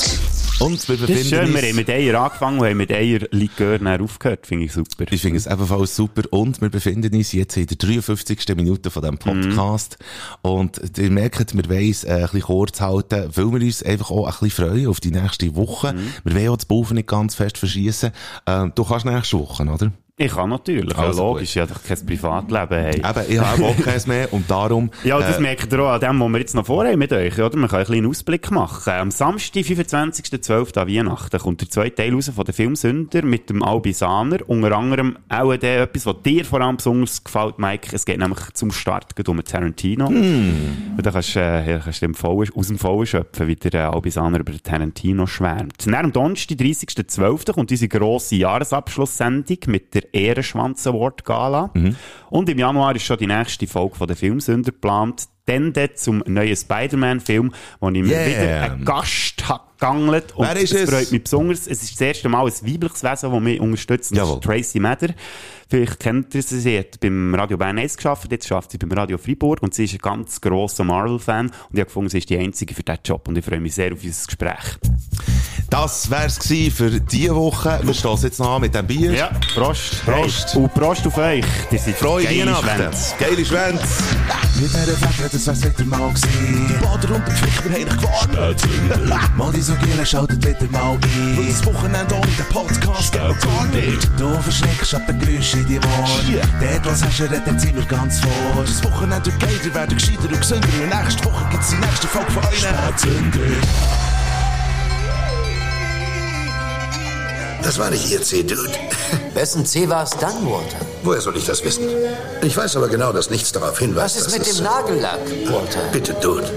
Und wir Das ist befinden schön, wir uns... haben mit Eier angefangen und haben mit Eier Likör dann aufgehört. Finde ich super. Ich finde es ebenfalls super. Und wir befinden uns jetzt in der 53. Minute von diesem Podcast. Und ihr merkt, wir wollen es äh, ein bisschen kurz halten, weil wir uns einfach auch ein bisschen freuen auf die nächste Woche. Wir wollen auch das Baufen nicht ganz fest verschießen. Ähm, du kannst nächste Woche, oder? Ich kann natürlich. Ja, Also logisch, ich habe doch kein Privatleben. Hey. Eben, ich habe auch keins mehr und darum... Ja, das äh, merkt ihr auch an dem, was wir jetzt noch vorhaben mit euch, oder? Man kann einen kleinen Ausblick machen. Am Samstag, 25.12. an Weihnachten, kommt der zweite Teil raus von den Filmsünder mit dem Albisaner. Unter anderem auch der etwas, was dir vor allem besonders gefällt, Mike. Es geht nämlich zum Start um den Tarantino. Hm. Und da kannst du äh, kannst du im aus dem Vollen schöpfen, wie der äh, Albisaner über den Tarantino schwärmt. Dann am Donnerstag, 30.12. kommt unsere grosse Jahresabschlusssendung mit der Ehrenschwanz Award Gala. Mhm. Und im Januar ist schon die nächste Folge von der Filmsünder geplant. Dann dort zum neuen Spider-Man-Film, wo ich mir Yeah. wieder einen Gast habe gegangelt. Und Wer ist es freut mich besonders. Es ist das erste Mal ein weibliches Wesen, das mich unterstützt. Das ist Tracy Mather. Vielleicht kennt ihr sie. Sie hat beim Radio Bern 1 gearbeitet, jetzt arbeitet sie beim Radio Freiburg und sie ist ein ganz grosser Marvel-Fan. Und ich habe gefunden, sie ist die Einzige für diesen Job und ich freue mich sehr auf unser Gespräch. Das wär's gewesen für diese Woche. Wir stoßen jetzt noch an mit dem Bier. Ja, Prost. Prost. Hey. Und Prost auf euch. Seid Frohe geile Weihnachten. Schwänze. Geile Schwänze. Mit dieser Fächer, das wär's wieder mal gewesen. Die Bader und der Pflicht, wir haben gewarnt. Mal die so Giele schaltet wieder mal ein. Weil das Wochenende ohne den Podcast geht gar nicht. Du verschreckst ab den Geräuschen in die Ohren. Dort, was hast du, redet sind wir ganz vor. Das Wochenende wird geiler, werden gescheiter und gesünder. Und nächste Woche gibt's die nächste Folge von euch. Spätzünder. Das war nicht Ihr C-Dude. Wessen C war es dann, Walter? Woher soll ich das wissen? Ich weiß aber genau, dass nichts darauf hinweist, Was ist mit dem Nagellack, Walter? Bitte, Dude.